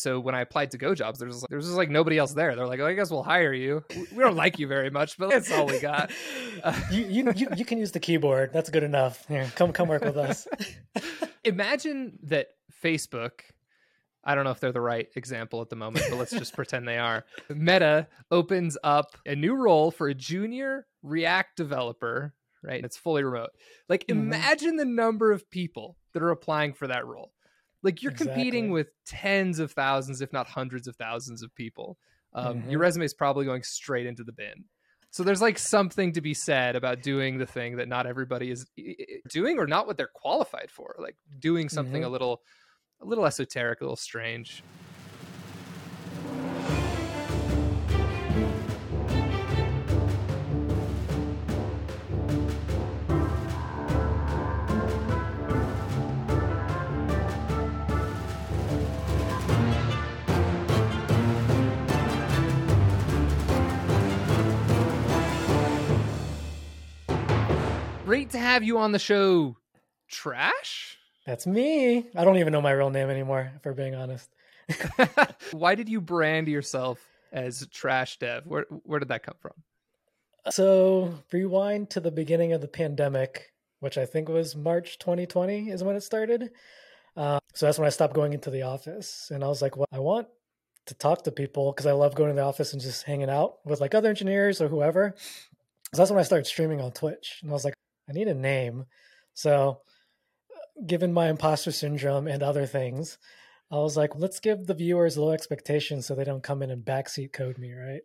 So when I applied to Go Jobs, there's there's just like nobody else there. They're like, oh, I guess we'll hire you. We don't like you very much, but that's all we got. Uh, you, you, you you can use the keyboard. That's good enough. Here, come come work with us. Imagine that Facebook. I don't know if they're the right example at the moment, but let's just pretend they are. Meta opens up a new role for a junior React developer, right? And it's fully remote. Like, mm-hmm. imagine the number of people that are applying for that role. Like you're exactly. competing with tens of thousands, if not hundreds of thousands of people. Um, mm-hmm. Your resume is probably going straight into the bin. So there's like something to be said about doing the thing that not everybody is doing, or not what they're qualified for. Like doing something mm-hmm. a little, a little esoteric, a little strange. Great to have you on the show, Trash. That's me. I don't even know my real name anymore, if we're being honest. Why did you brand yourself as Trash Dev? Where where did that come from? So rewind to the beginning of the pandemic, which I think was March 2020 is when it started. Uh, so that's when I stopped going into the office, and I was like, "Well, I want to talk to people because I love going to the office and just hanging out with like other engineers or whoever." So that's when I started streaming on Twitch, and I was like, I need a name. So, given my imposter syndrome and other things, I was like, let's give the viewers low expectations so they don't come in and backseat code me, right?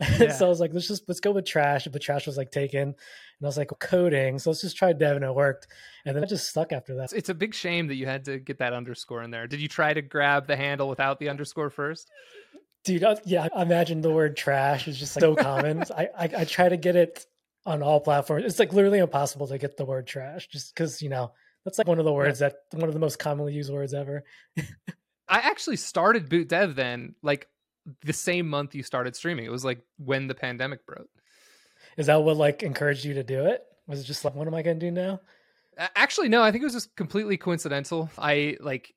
Yeah. so I was like, let's just let's go with trash. But trash was like taken, and I was like, coding. So let's just try dev, and it worked. And then it just stuck after that. It's a big shame that you had to get that underscore in there. Did you try to grab the handle without the underscore first? Dude, uh, yeah, I imagine the word trash is just like so common. I, I I try to get it on all platforms. It's like literally impossible to get the word trash just because, you know, that's like one of the words yeah. that one of the most commonly used words ever. I actually started boot dev then, like the same month you started streaming. It was like when the pandemic broke. Is that what like encouraged you to do it? Was it just like, what am I going to do now? Actually, no. I think it was just completely coincidental. I like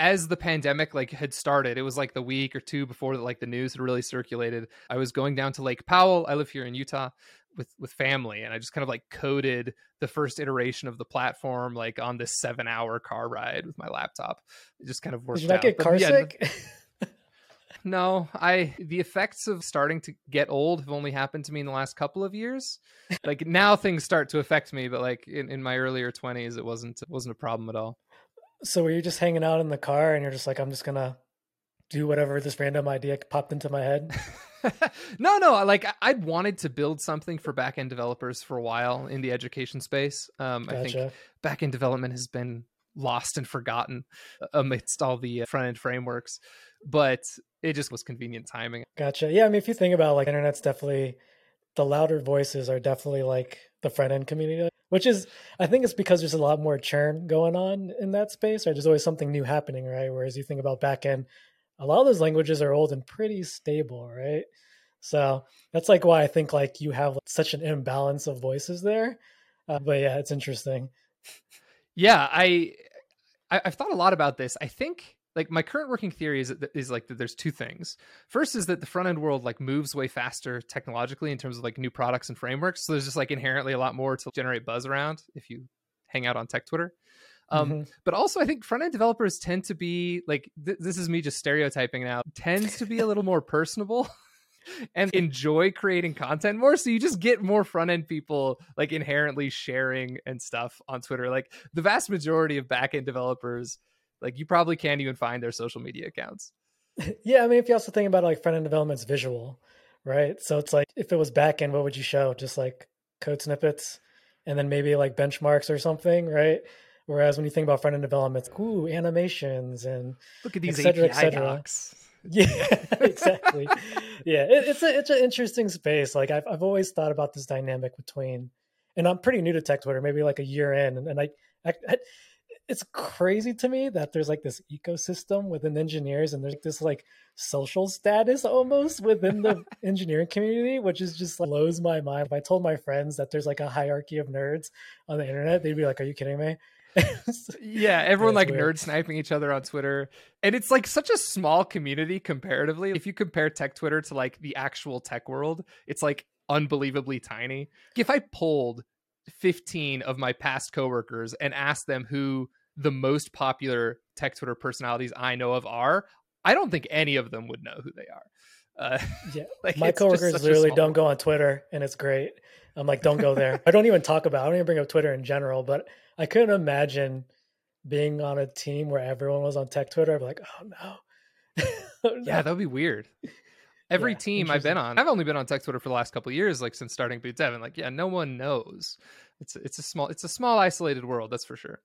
as the pandemic like had started it was like the week or two before that like the news had really circulated i was going down to lake powell i live here in utah with with family and i just kind of like coded the first iteration of the platform like on this seven hour car ride with my laptop it just kind of worked out. Did you out. get car sick no i the effects of starting to get old have only happened to me in the last couple of years like now things start to affect me but like in, in my earlier 20s it wasn't it wasn't a problem at all so were you just hanging out in the car and you're just like, I'm just gonna do whatever this random idea popped into my head? no, no. Like I'd wanted to build something for backend developers for a while in the education space. Um, gotcha. I think backend development has been lost and forgotten amidst all the uh, front end frameworks, but it just was convenient timing. Gotcha. Yeah, I mean, if you think about like internet's definitely the louder voices are definitely like the front end community, which is I think it's because there's a lot more churn going on in that space. Right, there's always something new happening, right? Whereas you think about back end, a lot of those languages are old and pretty stable, right? So that's like why I think like you have such an imbalance of voices there. Uh, but yeah, it's interesting. Yeah, I, I I've thought a lot about this. I think like my current working theory is is like that there's two things. First is that the front end world like moves way faster technologically in terms of like new products and frameworks. So there's just like inherently a lot more to generate buzz around if you hang out on tech Twitter. Um, mm-hmm. But also, I think front end developers tend to be like th- this is me just stereotyping now. Tends to be a little more personable. and enjoy creating content more so you just get more front end people like inherently sharing and stuff on twitter like the vast majority of back end developers like you probably can't even find their social media accounts. Yeah, I mean, if you also think about like front end development's visual, right? So it's like if it was back end, what would you show? Just like code snippets, and then maybe like benchmarks or something, right? Whereas when you think about front end development, it's ooh animations and look at these et cetera, API et cetera. docs. Yeah, exactly. yeah, it, it's a it's an interesting space. Like I've I've always thought about this dynamic between, and I'm pretty new to tech Twitter, maybe like a year in, and, and I, I, I it's crazy to me that there's like this ecosystem within engineers and there's this like social status almost within the engineering community which is just like, blows my mind if i told my friends that there's like a hierarchy of nerds on the internet they'd be like are you kidding me yeah, everyone like weird. nerd sniping each other on Twitter. And it's like such a small community comparatively. If you compare tech Twitter to like the actual tech world, it's like unbelievably tiny. If I polled 15 of my past coworkers and asked them who the most popular tech Twitter personalities I know of are, I don't think any of them would know who they are. Uh, Yeah, like my coworkers literally don't go on Twitter, and it's great. I'm like, don't go there. I don't even talk about. I don't even bring up Twitter in general. But I couldn't imagine being on a team where everyone was on tech Twitter. I'd be like, oh no. Oh, no. Yeah, that would be weird. Every Yeah, team I've been on, I've only been on Tech Twitter for the last couple of years, like since starting Boot Dev, and like, yeah, no one knows. It's it's a small it's a small isolated world, that's for sure.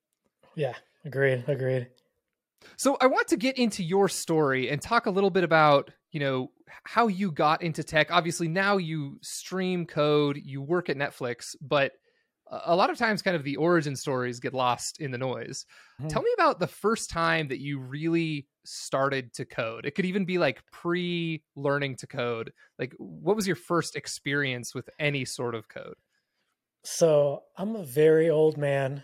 Yeah, agreed, agreed. So I want to get into your story and talk a little bit about, you know, how you got into tech. Obviously, now you stream code, you work at Netflix, but a a lot of times kind of the origin stories get lost in the noise. Mhm. Tell me about the first time that you really started to code. It could even be like pre learning to code. Like what was your first experience with any sort of code? So I'm a very old man.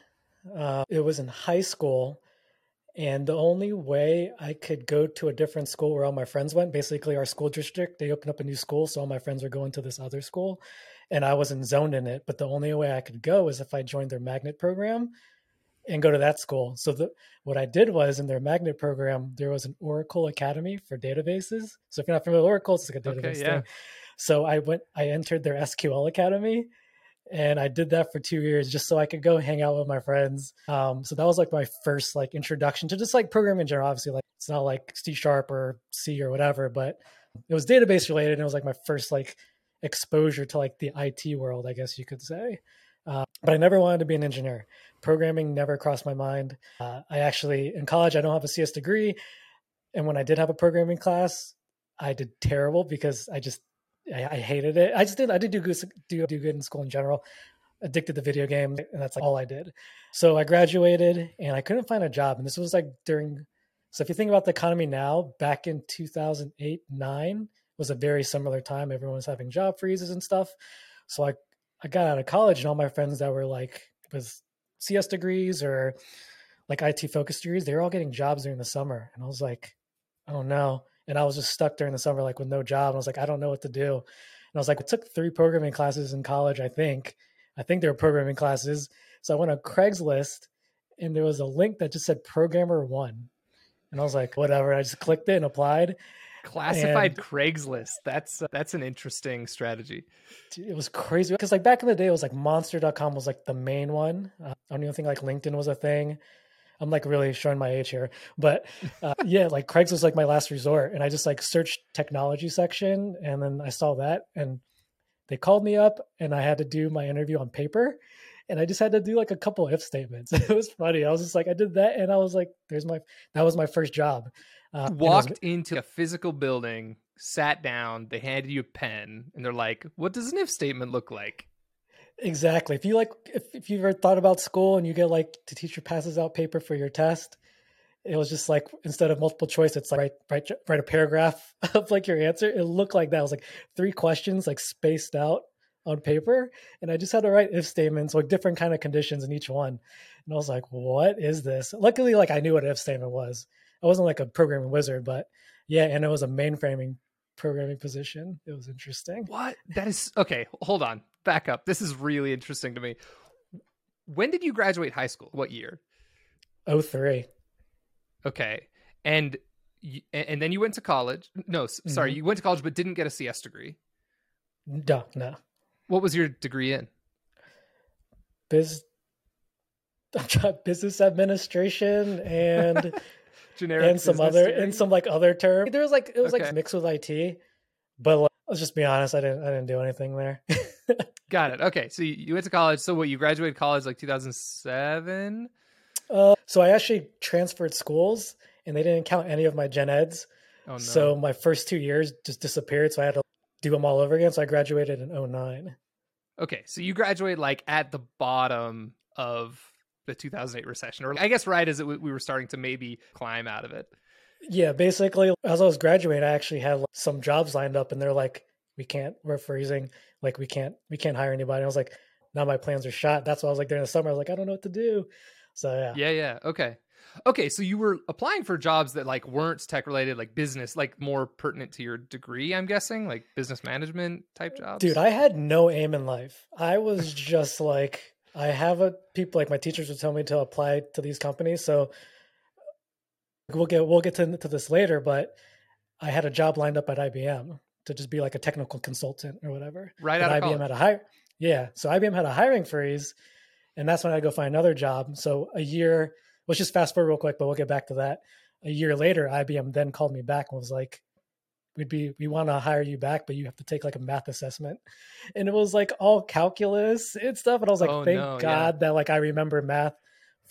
Uh, it was in high school, and the only way I could go to a different school where all my friends went, basically our school district, they opened up a new school, so all my friends were going to this other school, and I wasn't zoned in it. But the only way I could go is if I joined their magnet program and go to that school. So the, what I did was in their magnet program, there was an Oracle Academy for databases. So if you're not familiar with Oracle, it's like a Okay, database yeah. thing. So I went, I entered their SQL Academy, and I did that for two years just so I could go hang out with my friends. Um, so that was like my first like introduction to just like programming in general. Obviously, like it's not like C sharp or C or whatever, but it was database related, and it was like my first like exposure to like the IT world, I guess you could say. Uh, but I never wanted to be an engineer. Programming never crossed my mind. Uh, I actually in college I don't have a CS degree, and when I did have a programming class, I did terrible because I just I, I hated it. I just did I did do good do, do good in school in general. Addicted to video games, and that's like all I did. So I graduated and I couldn't find a job. And this was like during so if you think about the economy now, back in 2008, 9 was a very similar time. Everyone was having job freezes and stuff. So I I got out of college and all my friends that were like with CS degrees or like IT focused degrees, they were all getting jobs during the summer. And I was like, oh no. And I was just stuck during the summer, like with no job. And I was like, I don't know what to do. And I was like, I took three programming classes in college, I think. I think they were programming classes. So I went on Craigslist and there was a link that just said programmer one. And I was like, whatever. I just clicked it and applied. Classified And- Craigslist. That's uh, that's an interesting strategy. It was crazy because like back in the day it was like monster.com was like the main one uh, i don't even think like linkedin was a thing i'm like really showing my age here but uh, yeah like craigslist was like my last resort and i just like searched technology section and then i saw that and they called me up and i had to do my interview on paper and i just had to do like a couple if statements it was funny i was just like i did that and i was like there's my that was my first job uh, it was- Walked into a physical building, sat down, they handed you a pen, and they're like, "What does an if statement look like?" Exactly. If you like, if, if you ever thought about school and you get like the teacher passes out paper for your test, it was just like instead of multiple choice, it's like write write write a paragraph of like your answer. It looked like that. It was like three questions like spaced out on paper, and I just had to write if statements like different kind of conditions in each one. And I was like, what is this? Luckily, like I knew what if statement was. I wasn't like a programming wizard, but yeah, and it was a mainframing programming position. It was interesting. What? That is okay. Hold on. Back up. This is really interesting to me. When did you graduate high school? What year? Oh three. Okay. And and then you went to college. No, sorry, Mhm. you went to college but didn't get a CS degree. No, no. What was your degree in? Biz business administration and Generic and some other degree? and some like other term. There was like it was Okay. like mixed with IT, but like, let's just be honest, I didn't I didn't do anything there. Got it. Okay. So you, you went to college. So what? You graduated college like 2007. uh, so I actually transferred schools, and they didn't count any of my gen eds. Oh no. So my first two years just disappeared. So I had to do them all over again. So I graduated in 09. okay. So you graduated like at the bottom of the 2008 recession, or I guess right as it, w- we were starting to maybe climb out of it. Yeah, basically, as I was graduating, I actually had like, some jobs lined up, and they're like, "We can't. We're freezing. Like, we can't. We can't hire anybody." And I was like, "Now my plans are shot." That's why I was like during the summer. I was like, "I don't know what to do." So yeah. Yeah, yeah. Okay. Okay, so you were applying for jobs that like weren't tech related, like business, like more pertinent to your degree, I'm guessing, like business management type jobs. Dude, I had no aim in life. I was just like I have a people like my teachers would tell me to apply to these companies. So we'll get we'll get to, to this later, but I had a job lined up at IBM to just be like a technical consultant or whatever. right But out of IBM college. had a hire yeah. So IBM had a hiring freeze, and that's when I go find another job. So a year, let's just fast forward real quick, but we'll get back to that. A year later, IBM then called me back and was like, "We'd be we want to hire you back, but you have to take like a math assessment." And it was like all calculus and stuff, and I was like, Oh, "Thank no, yeah. God that like I remember math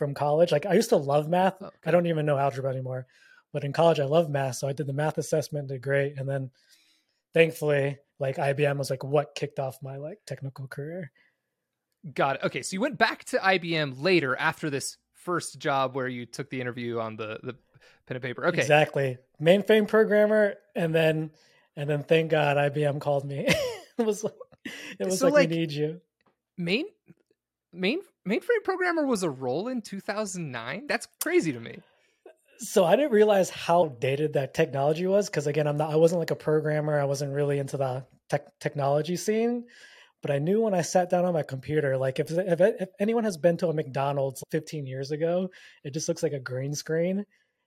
from college. Like I used to love math. Oh, okay. I don't even know algebra anymore, but in college I loved math, so I did the math assessment, did great, and then thankfully like IBM was like what kicked off my like technical career. Got it. Okay, so you went back to IBM later after this first job where you took the interview on the the pen and paper. Okay. Exactly. Mainframe programmer and then and then thank God IBM called me. it was like it was So, like, like- we need you. Main main mainframe programmer was a role in 2009. That's crazy to me. So I didn't realize how dated that technology was because again I'm not I wasn't like a programmer. I wasn't really into the tech, technology scene. But I knew when I sat down on my computer, like if, if if anyone has been to a McDonald's 15 years ago, it just looks like a green screen.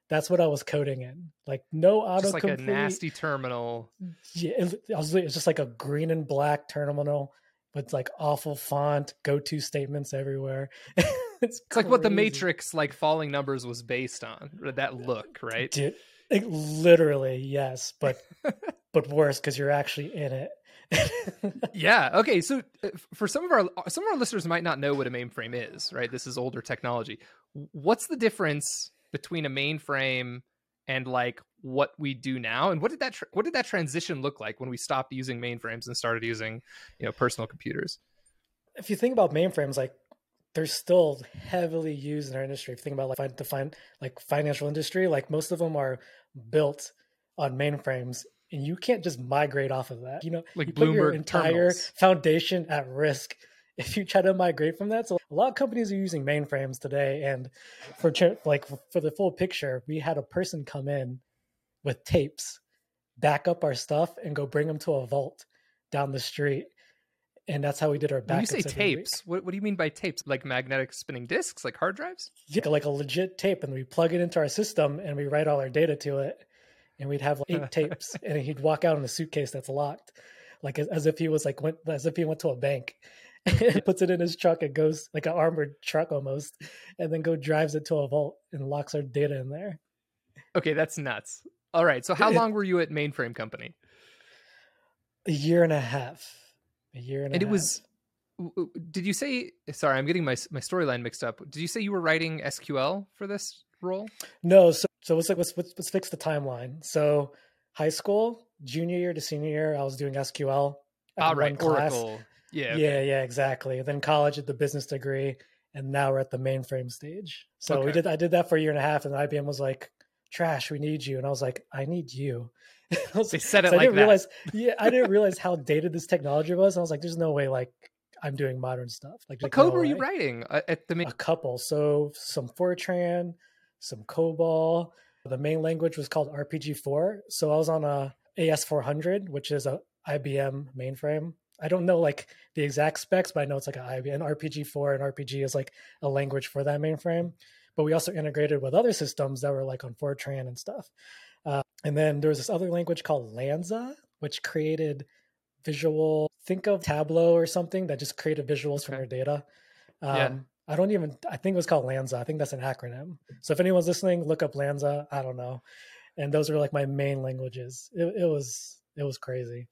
That's what I was coding in. Like no autocomplete. Just like a nasty terminal. Yeah, it, I was, it's just like a green and black terminal with like awful font, go-to statements everywhere. it's, It's like what the. Matrix like falling numbers was based on. That look, right? Dude, like, literally, yes, but but worse because you're actually in it. Yeah. Okay. So uh, for some of our some of our listeners might not know what a mainframe is, right? This is older technology. What's the difference between a mainframe and like what we do now? And what did that tr- what did that transition look like when we stopped using mainframes and started using, you know, personal computers? if you think about mainframes, like they're still heavily used in our industry. If you think about like the fin- like financial industry, like most of them are built on mainframes, and you can't just migrate off of that. You know, Like you put your Bloomberg entire terminals. foundation at risk if you try to migrate from that. So a lot of companies are using mainframes today, and for like for the full picture, we had a person come in with tapes, back up our stuff, and go bring them to a vault down the street. And that's how we did our backups. When you say tapes, what, what do you mean by tapes? Like magnetic spinning discs, like hard drives? yeah, like a legit tape, and we plug it into our system and we write all our data to it, and we'd have like eight tapes, and he'd walk out in a suitcase that's locked, like as, as if he was like went as if he went to a bank. And puts it in his truck and goes like an armored truck almost, and then go drives it to a vault and locks our data in there. Okay, that's nuts. All right. So how long were you at mainframe company? A year and a half. A year and, And a half. And it was half. w- w- did you say sorry i'm getting my my storyline mixed up did you say you were writing sql for this role no. So so let's like let's, let's fix the timeline. So high school, junior year to senior year, I was doing SQL. at ah right class. oracle yeah Yeah, okay. yeah, exactly. Then college at the business degree, and now we're at the mainframe stage. So we did. I did that for a year and a half, and IBM was like, "Trash, we need you," and I was like, "I need you." I was they said it so I didn't that realize. Yeah, I didn't realize how dated this technology was. And I was like, "There's no way, like, I'm doing modern stuff." Like, what like, no code were you writing uh, at the main A couple. So some Fortran, some COBOL. The main language was called RPG4. So I was on a AS400, which is a IBM mainframe. I don't know like the exact specs, but I know it's like an RPG4 and RPG is like a language for that mainframe. But we also integrated with other systems that were like on Fortran and stuff. Uh, and then there was this other language called LANSA, which created visual. Think of Tableau or something that just created visuals from your data. Um, Yeah. I don't even. I think it was called LANSA. I think that's an acronym. So if anyone's listening, look up LANSA. I don't know. And those were like my main languages. It, it was it was crazy.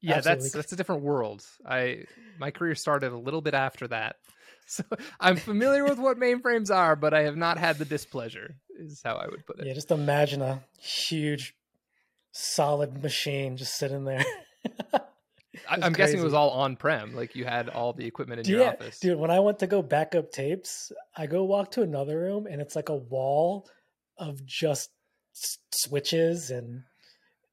Yeah absolutely. that's that's a different world i my career started a little bit after that so i'm familiar with what mainframes are but i have not had the displeasure is how i would put it Yeah, just imagine a huge, solid machine just sitting there. I, i'm guessing it was all on-prem like you had all the equipment in your yeah, office dude. When I went to go back up tapes, I go walk to another room, and it's like a wall of just s- switches and.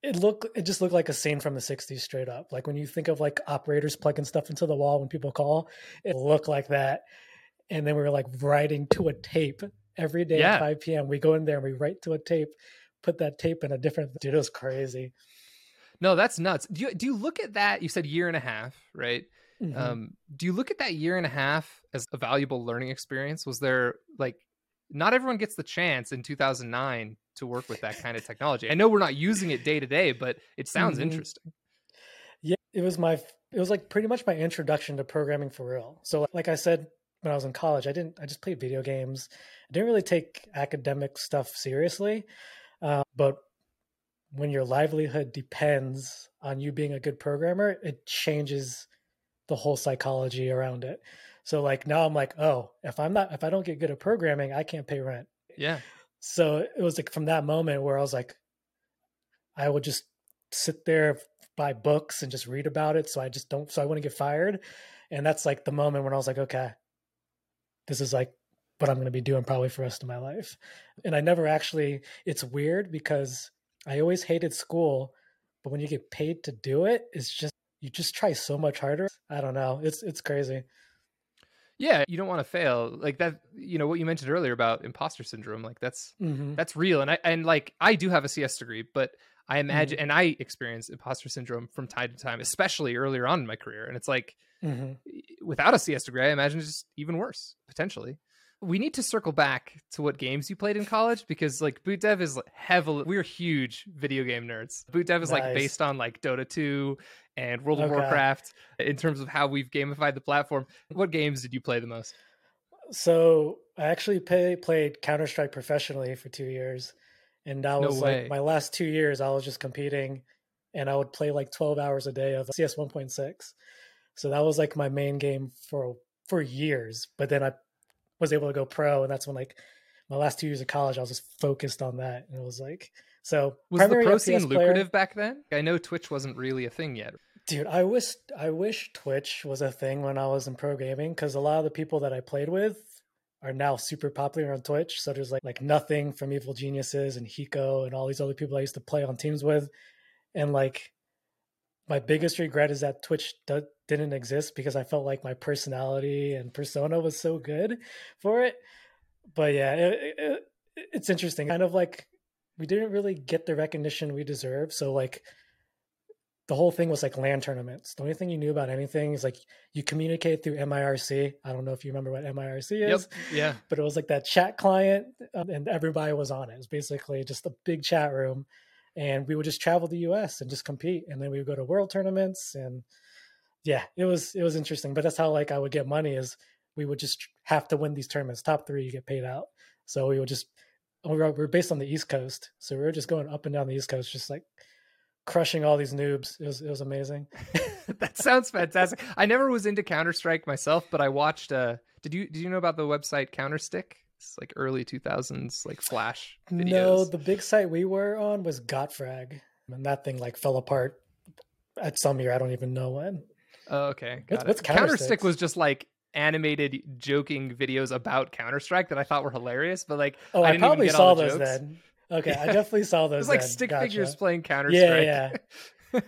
It looked. It just looked like a scene from the '60s, straight up. Like when you think of like operators plugging stuff into the wall when people call, it looked like that. and then we were like writing to a tape every day Yeah. at 5 p.m. We go in there and we write to a tape, put that tape in a different. Dude, it was crazy. No, that's nuts. Do you do you look at that? You said year and a half, right? Mhm. Um, do you look at that year and a half as a valuable learning experience? Was there like not everyone gets the chance in 2009 to work with that kind of technology? I know we're not using it day to day, but it sounds Mhm. interesting. Yeah, it was my it was like pretty much my introduction to programming for real. So like I said when I was in college, I didn't I just played video games. I didn't really take academic stuff seriously. Uh, but when your livelihood depends on you being a good programmer, it changes the whole psychology around it. So like now I'm like, oh, if I'm not if I don't get good at programming, I can't pay rent. Yeah. So it was like from that moment where I was like, I would just sit there, buy books, and just read about it. So I just don't, so I wouldn't get fired. And that's like the moment when I was like, okay, this is like what I'm going to be doing probably for the rest of my life. And I never actually, it's weird because I always hated school, but when you get paid to do it, it's just, you just try so much harder. I don't know. It's, it's crazy. Yeah, you don't want to fail. Like that, you know, what you mentioned earlier about imposter syndrome, like that's Mm-hmm. that's real. And I and like I do have a CS degree, but I imagine and I experience imposter syndrome from time to time, especially earlier on in my career. And it's like Mm-hmm. without a CS degree, I imagine it's just even worse potentially. We need to circle back to what games you played in college because like boot dev is heavily we're huge video game nerds. Boot dev is like based on like Dota 2 and World of Okay. Warcraft in terms of how we've gamified the platform. What games did you play the most? So I actually play, played Counter Strike professionally for two years, and that was way. like my last two years. I was just competing, and I would play like twelve hours a day of CS one point six. So that was like my main game for for years. But then I was able to go pro, and that's when like my last two years of college, I was just focused on that, and it was like so. Was the pro scene lucrative back then? I know Twitch wasn't really a thing yet. Dude, I wish I wish Twitch was a thing when I was in pro gaming because a lot of the people that I played with are now super popular on Twitch. So there's like like n0thing from Evil Geniuses and Hiko and all these other people I used to play on teams with, and like my biggest regret is that Twitch do- didn't exist because I felt like my personality and persona was so good for it. But yeah, it, it, it- it's interesting. Kind of like we didn't really get the recognition we deserve. So like the whole thing was like land tournaments. The only thing you knew about anything is like you communicate through MIRC. I don't know if you remember what MIRC is, Yep. Yeah. but it was like that chat client um, and everybody was on it. It was basically just a big chat room. And we would just travel the US and just compete. And then we would go to world tournaments and yeah, it was it was interesting. But that's how like I would get money is we would just have to win these tournaments. Top three you get paid out. So we would just we were, we were based on the East Coast. So we were just going up and down the East Coast, just like crushing all these noobs. It was it was amazing. that sounds fantastic. I never was into Counter Strike myself, but I watched. Uh, did you did you know about the website Counterstick? It's like early two thousands, like Flash videos. No, the big site we were on was Gotfrag, and that thing like fell apart at some year. I don't even know when. Oh, okay, What's- got what's it. Counterstick Counterstick? was just like animated joking videos about Counter Strike that I thought were hilarious, but like Oh, I I, probably get saw all the those jokes. then. Okay, I definitely saw those. it was like stick Gotcha. figures playing Counter Strike. Yeah, Strike.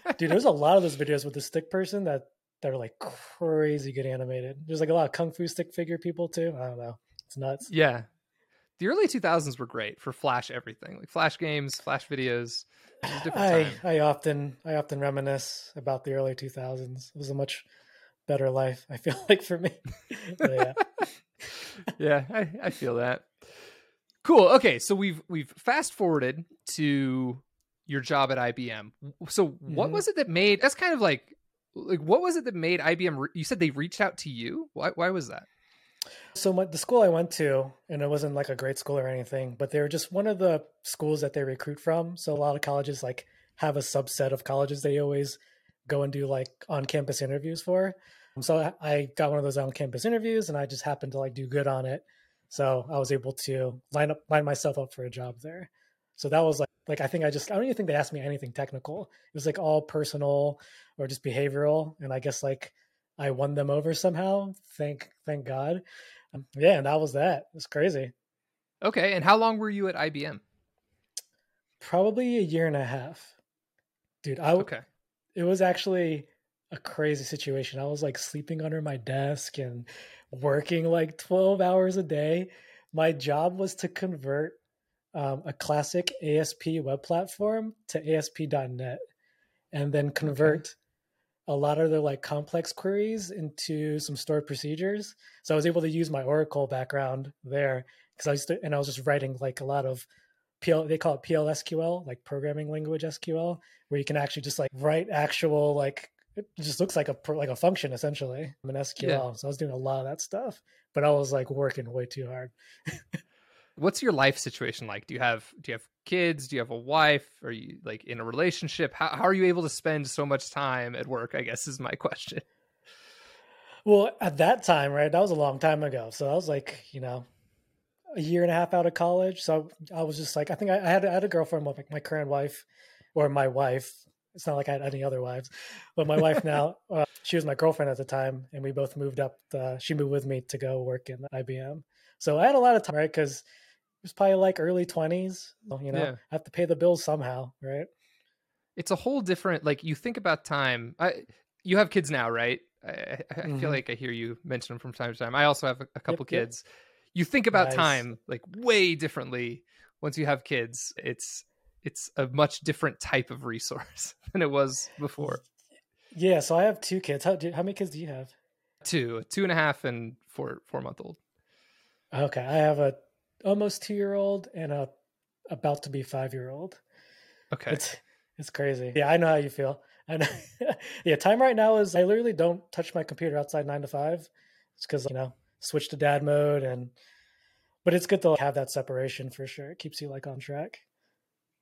yeah. Dude, there's a lot of those videos with the stick person that that are like crazy good animated. There's like a lot of kung fu stick figure people too. I don't know. It's nuts. yeah. The early 2000s were great for Flash everything, like Flash games, Flash videos. It was different I time. I often I often reminisce about the early 2000s. It was a much better life. I feel like for me. Yeah. yeah, I, I feel that. Cool. Okay, so we've we've fast forwarded to your job at IBM. So what Mhm. was it that made that's kind of like like what was it that made IBM re- you said they reached out to you? Why why was that? So my, the school I went to, and it wasn't like a great school or anything, but they were just one of the schools that they recruit from. So a lot of colleges like have a subset of colleges they always go and do like on-campus interviews for. So I- got one of those on-campus interviews, and I just happened to like do good on it. So I was able to line up line myself up for a job there. So that was like like I think I just I don't even think they asked me anything technical. It was like all personal or just behavioral, and I guess like I won them over somehow. Thank thank God. Um, yeah, and that was that. It was crazy. Okay, and how long were you at IBM? Probably a year and a half. Dude, I Okay. it was actually a crazy situation. I was like sleeping under my desk and working like 12 hours a day. My job was to convert um, a classic ASP web platform to ASP.NET and then convert okay. A lot of the like complex queries into some stored procedures. So I was able to use my Oracle background there because I used to, and I was just writing like a lot of PL, they call it PLSQL, like programming language SQL, where you can actually just like write actual like it just looks like a like a function essentially. I'm an SQL, yeah. so I was doing a lot of that stuff, but I was like working way too hard. What's your life situation like? Do you have do you have kids? Do you have a wife? Are you like in a relationship? How how are you able to spend so much time at work? I guess is my question. Well, at that time, right, that was a long time ago. So I was like, you know, a year and a half out of college. So I was just like, I think I, I had I had a girlfriend with my current wife, or my wife. It's not like I had any other wives, but my wife now, uh, she was my girlfriend at the time, and we both moved up. The, she moved with me to go work in IBM. So I had a lot of time, right? Because was probably like early twenties. You know, yeah. Have to pay the bills somehow, right? It's a whole different. Like you think about time. I, you have kids now, right? I, I mm-hmm. feel like I hear you mention them from time to time. I also have a, a couple yep, kids. Yep you think about nice. time like way differently once you have kids it's it's a much different type of resource than it was before yeah so i have two kids how, do, how many kids do you have two two and a half and four four month old okay i have a almost two year old and a about to be five year old okay it's it's crazy yeah i know how you feel I know. yeah time right now is i literally don't touch my computer outside nine to five it's because you know switch to dad mode and but it's good to have that separation for sure. It keeps you like on track.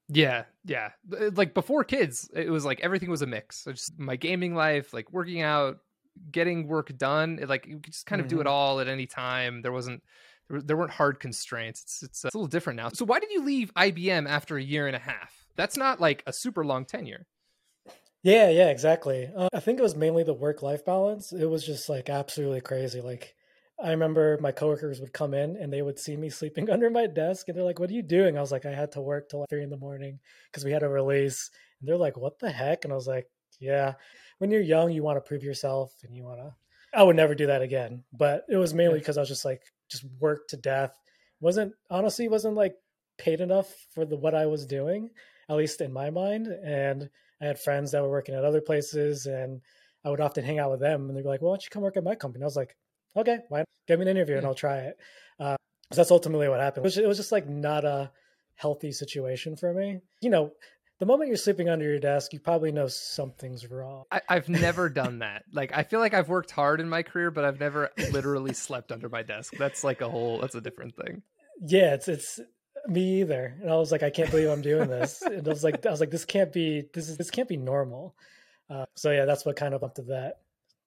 Yeah, yeah. Like before kids, it was like everything was a mix. just my gaming life, like working out, getting work done. It, like you could just kind of mm-hmm. do it mm-hmm. all at any time. There wasn't there, weren't hard constraints. It's, it's it's a little different now. So why did you leave IBM after a year and a half? That's not like a super long tenure. Yeah, yeah, exactly. Uh, I think it was mainly the work life balance. It was just like absolutely crazy. Like I remember my coworkers would come in and they would see me sleeping under my desk and they're like, What are you doing? I was like, I had to work till like three in the morning because we had a release. And they're like, What the heck? And I was like, Yeah. When you're young, you want to prove yourself and you want to. I would never do that again. But it was mainly because I was just like, just worked to death. Wasn't honestly, wasn't like paid enough for the what I was doing, at least in my mind. And I had friends that were working at other places and I would often hang out with them and they'd be like, Well, why don't you come work at my company? I was like, okay, why give me an interview and I'll try it. Uh, so that's ultimately what happened. It was just like not a healthy situation for me. You know, the moment you're sleeping under your desk, you probably know something's wrong. I, have never done that. Like, I feel like I've worked hard in my career, but I've never literally slept under my desk. That's like a whole. That's a different thing. Yeah, it's it's me either. And I was like, I can't believe I'm doing this. and I was like, I was like, this can't be. This is this can't be normal. Uh, so yeah, that's what kind of up to that.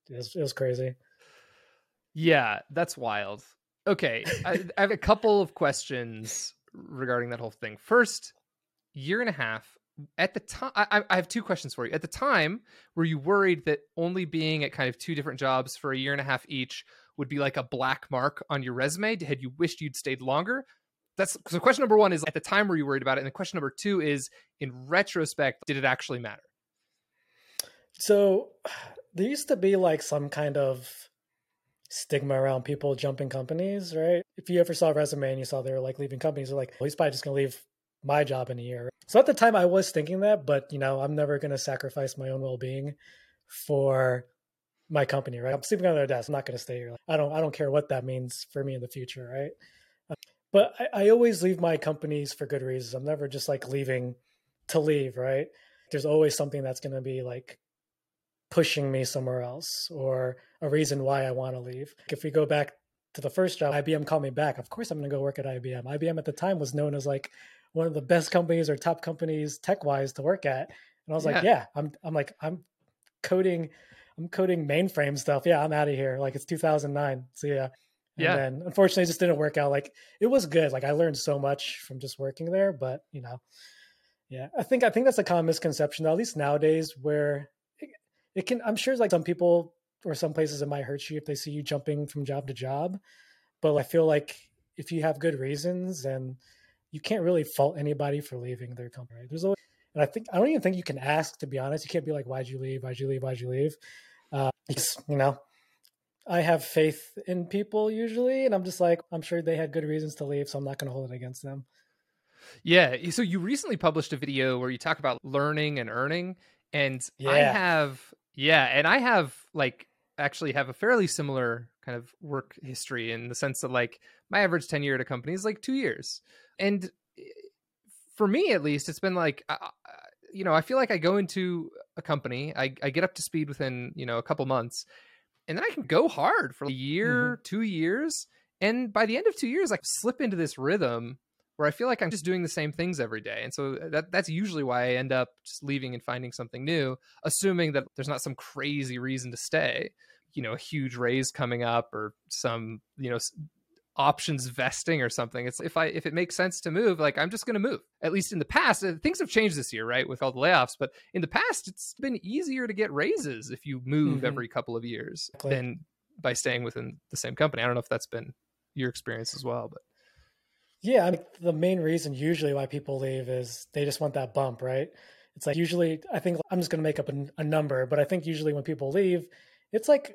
It was, it was crazy. Yeah, that's wild. Okay, I, I have a couple of questions regarding that whole thing. First, year and a half at the time I, I, have two questions for you. At the time were you worried that only being at kind of two different jobs for a year and a half each would be like a black mark on your resume? Had you wished you'd stayed longer? That's so question number one is at the time were you worried about it? And the question number two is in retrospect did it actually matter? So there used to be like some kind of stigma around people jumping companies, right? If you ever saw a resume and you saw they were like leaving companies, they're like, well, he's probably just gonna leave my job in a year. So at the time I was thinking that, but you know, I'm never gonna sacrifice my own well being for my company, right? I'm sleeping on their desk. I'm not gonna stay here. I don't I don't care what that means for me in the future, right? Um, but I, I always leave my companies for good reasons. I'm never just like leaving to leave, right? There's always something that's gonna be like pushing me somewhere else or a reason why I want to leave. If we go back to the first job, IBM called me back. Of course, I'm going to go work at IBM. IBM at the time was known as like one of the best companies or top companies tech wise to work at. And I was yeah. like, yeah, I'm, I'm like, I'm coding, I'm coding mainframe stuff. Yeah, I'm out of here. Like it's 2009. So yeah. And yeah. then unfortunately it just didn't work out. Like it was good. Like I learned so much from just working there, but you know, yeah, I think, I think that's a common misconception, at least nowadays where it can i'm sure like some people or some places it might hurt you if they see you jumping from job to job but i feel like if you have good reasons and you can't really fault anybody for leaving their company Right? there's always and i think i don't even think you can ask to be honest you can't be like why'd you leave why'd you leave why'd you leave uh because you know I have faith in people usually, and I'm just like, I'm sure they had good reasons to leave, so I'm not going to hold it against them. Yeah. So you recently published a video where you talk about learning and earning, and yeah. I have, yeah, and I have like actually have a fairly similar kind of work history in the sense that like my average tenure at a company is like two years, and eh, for me at least, it's been like. Uh, you know, I feel like I go into a company, I, I get up to speed within, you know, a couple months, and then I can go hard for a year, mm-hmm. two years. And by the end of two years, I slip into this rhythm where I feel like I'm just doing the same things every day. And so uh, that that's usually why I end up just leaving and finding something new, assuming that there's not some crazy reason to stay. You know, a huge raise coming up or some, you know, options vesting or something. It's if I if it makes sense to move, like I'm just going to move. At least in the past, uh, things have changed this year, right, with all the layoffs. But in the past, it's been easier to get raises if you move mm-hmm. every couple of years exactly. than by staying within the same company. I don't know if that's been your experience as well, but yeah, I mean, the main reason usually why people leave is they just want that bump, right? It's like usually, I think I'm just going to make up a, a number, but I think usually when people leave, it's like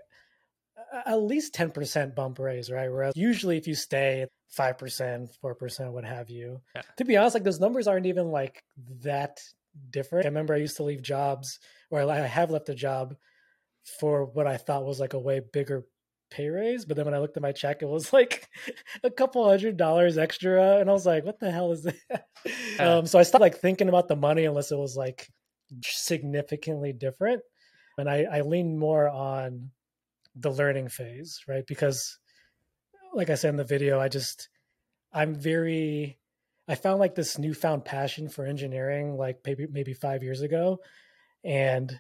at least 10% bump raise, right? Whereas usually if you stay 5%, 4%, what have you. Yeah. To be honest, like those numbers aren't even like that different. I remember I used to leave jobs or I have left a job for what I thought was like a way bigger pay raise. But then when I looked at my check, it was like a couple hundred dollars extra. And I was like, what the hell is that? um, so I stopped like thinking about the money unless it was like significantly different. And I, I lean more on the learning phase, right? Because like I said in the video, I just I'm very I found like this newfound passion for engineering like maybe maybe 5 years ago and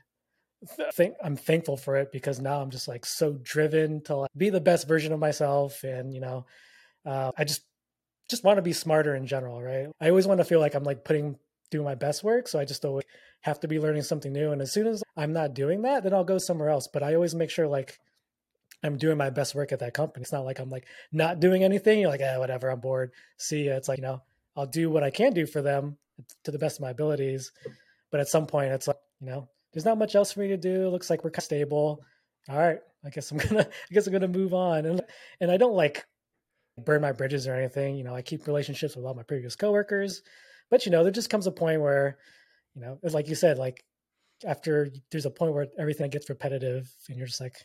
think I'm thankful for it because now I'm just like so driven to like, be the best version of myself and you know uh, I just just want to be smarter in general, right? I always want to feel like I'm like putting doing my best work, so I just always have to be learning something new and as soon as I'm not doing that, then I'll go somewhere else, but I always make sure like I'm doing my best work at that company. It's not like I'm like not doing anything. You're like, eh, whatever, I'm bored. See ya. It's like, you know, I'll do what I can do for them to the best of my abilities. But at some point it's like, you know, there's not much else for me to do. It looks like we're stable. All right. I guess I'm gonna I guess I'm gonna move on. And and I don't like burn my bridges or anything. You know, I keep relationships with all my previous coworkers. But you know, there just comes a point where, you know, like you said, like after there's a point where everything gets repetitive and you're just like,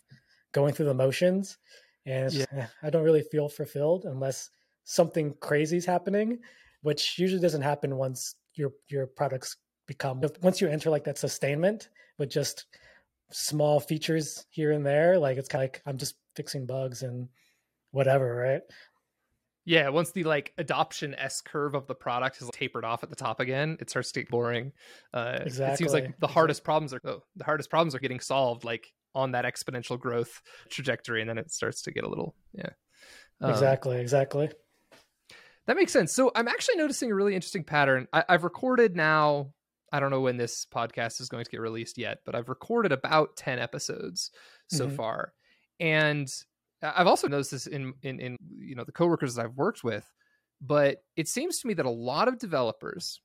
going through the motions and yeah. Eh, I don't really feel fulfilled unless something crazy is happening, which usually doesn't happen once your your products become once you enter like that sustainment with just small features here and there, like it's kind of like I'm just fixing bugs and whatever, right? Yeah, once the like adoption S curve of the product has tapered off at the top again, it starts to get boring. Uh, exactly. It seems like the hardest exactly. problems are oh, the hardest problems are getting solved like on that exponential growth trajectory, and then it starts to get a little yeah. Um, exactly. Exactly. That makes sense. So I'm actually noticing a really interesting pattern. I, I've recorded now. I don't know when this podcast is going to get released yet, but I've recorded about ten episodes so mm-hmm. far, and I've also noticed this in, in in you know the coworkers that I've worked with, but it seems to me that a lot of developers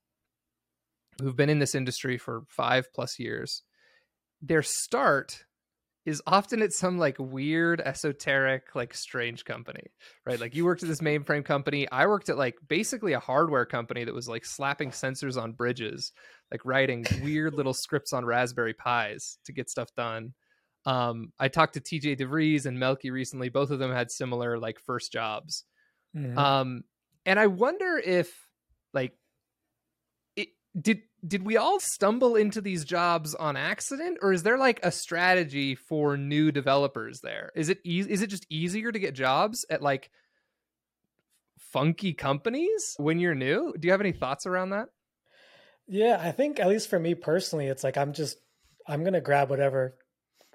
who've been in this industry for five plus years, their start is often at some like weird esoteric like strange company right like you worked at this mainframe company i worked at like basically a hardware company that was like slapping sensors on bridges like writing weird little scripts on raspberry pis to get stuff done um, I talked to TJ DeVries and Melkey recently. Both of them had similar like first jobs. Mm-hmm. Um, and I wonder if like did did we all stumble into these jobs on accident or is there like a strategy for new developers there? Is it e- is it just easier to get jobs at like funky companies when you're new? Do you have any thoughts around that? Yeah, I think at least for me personally, it's like I'm just I'm gonna grab whatever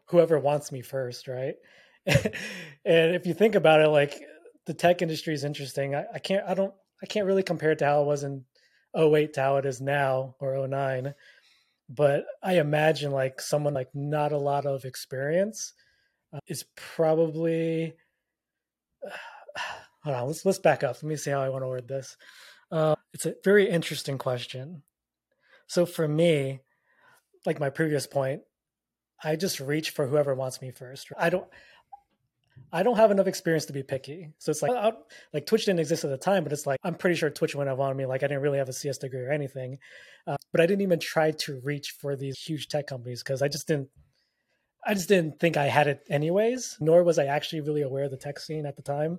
whoever wants me first, right? and if you think about it, like the tech industry is interesting. I, I, can't, I don't, I can't really compare it to how it was in 08 to how it is now or 09. But I imagine like someone like not a lot of experience uh, is probably. Uh, hold on, let's let's back up. Let me see how I want to word this. Uh, it's a very interesting question. So for me, like my previous point, I just reach for whoever wants me first. I don't I don't have enough experience to be picky. So it's like, I, like Twitch didn't exist at the time, but it's like, I'm pretty sure Twitch went up on me. Like I didn't really have a CS degree or anything. Uh, but I didn't even try to reach for these huge tech companies because I just didn't, I just didn't think I had it anyways, nor was I actually really aware of the tech scene at the time.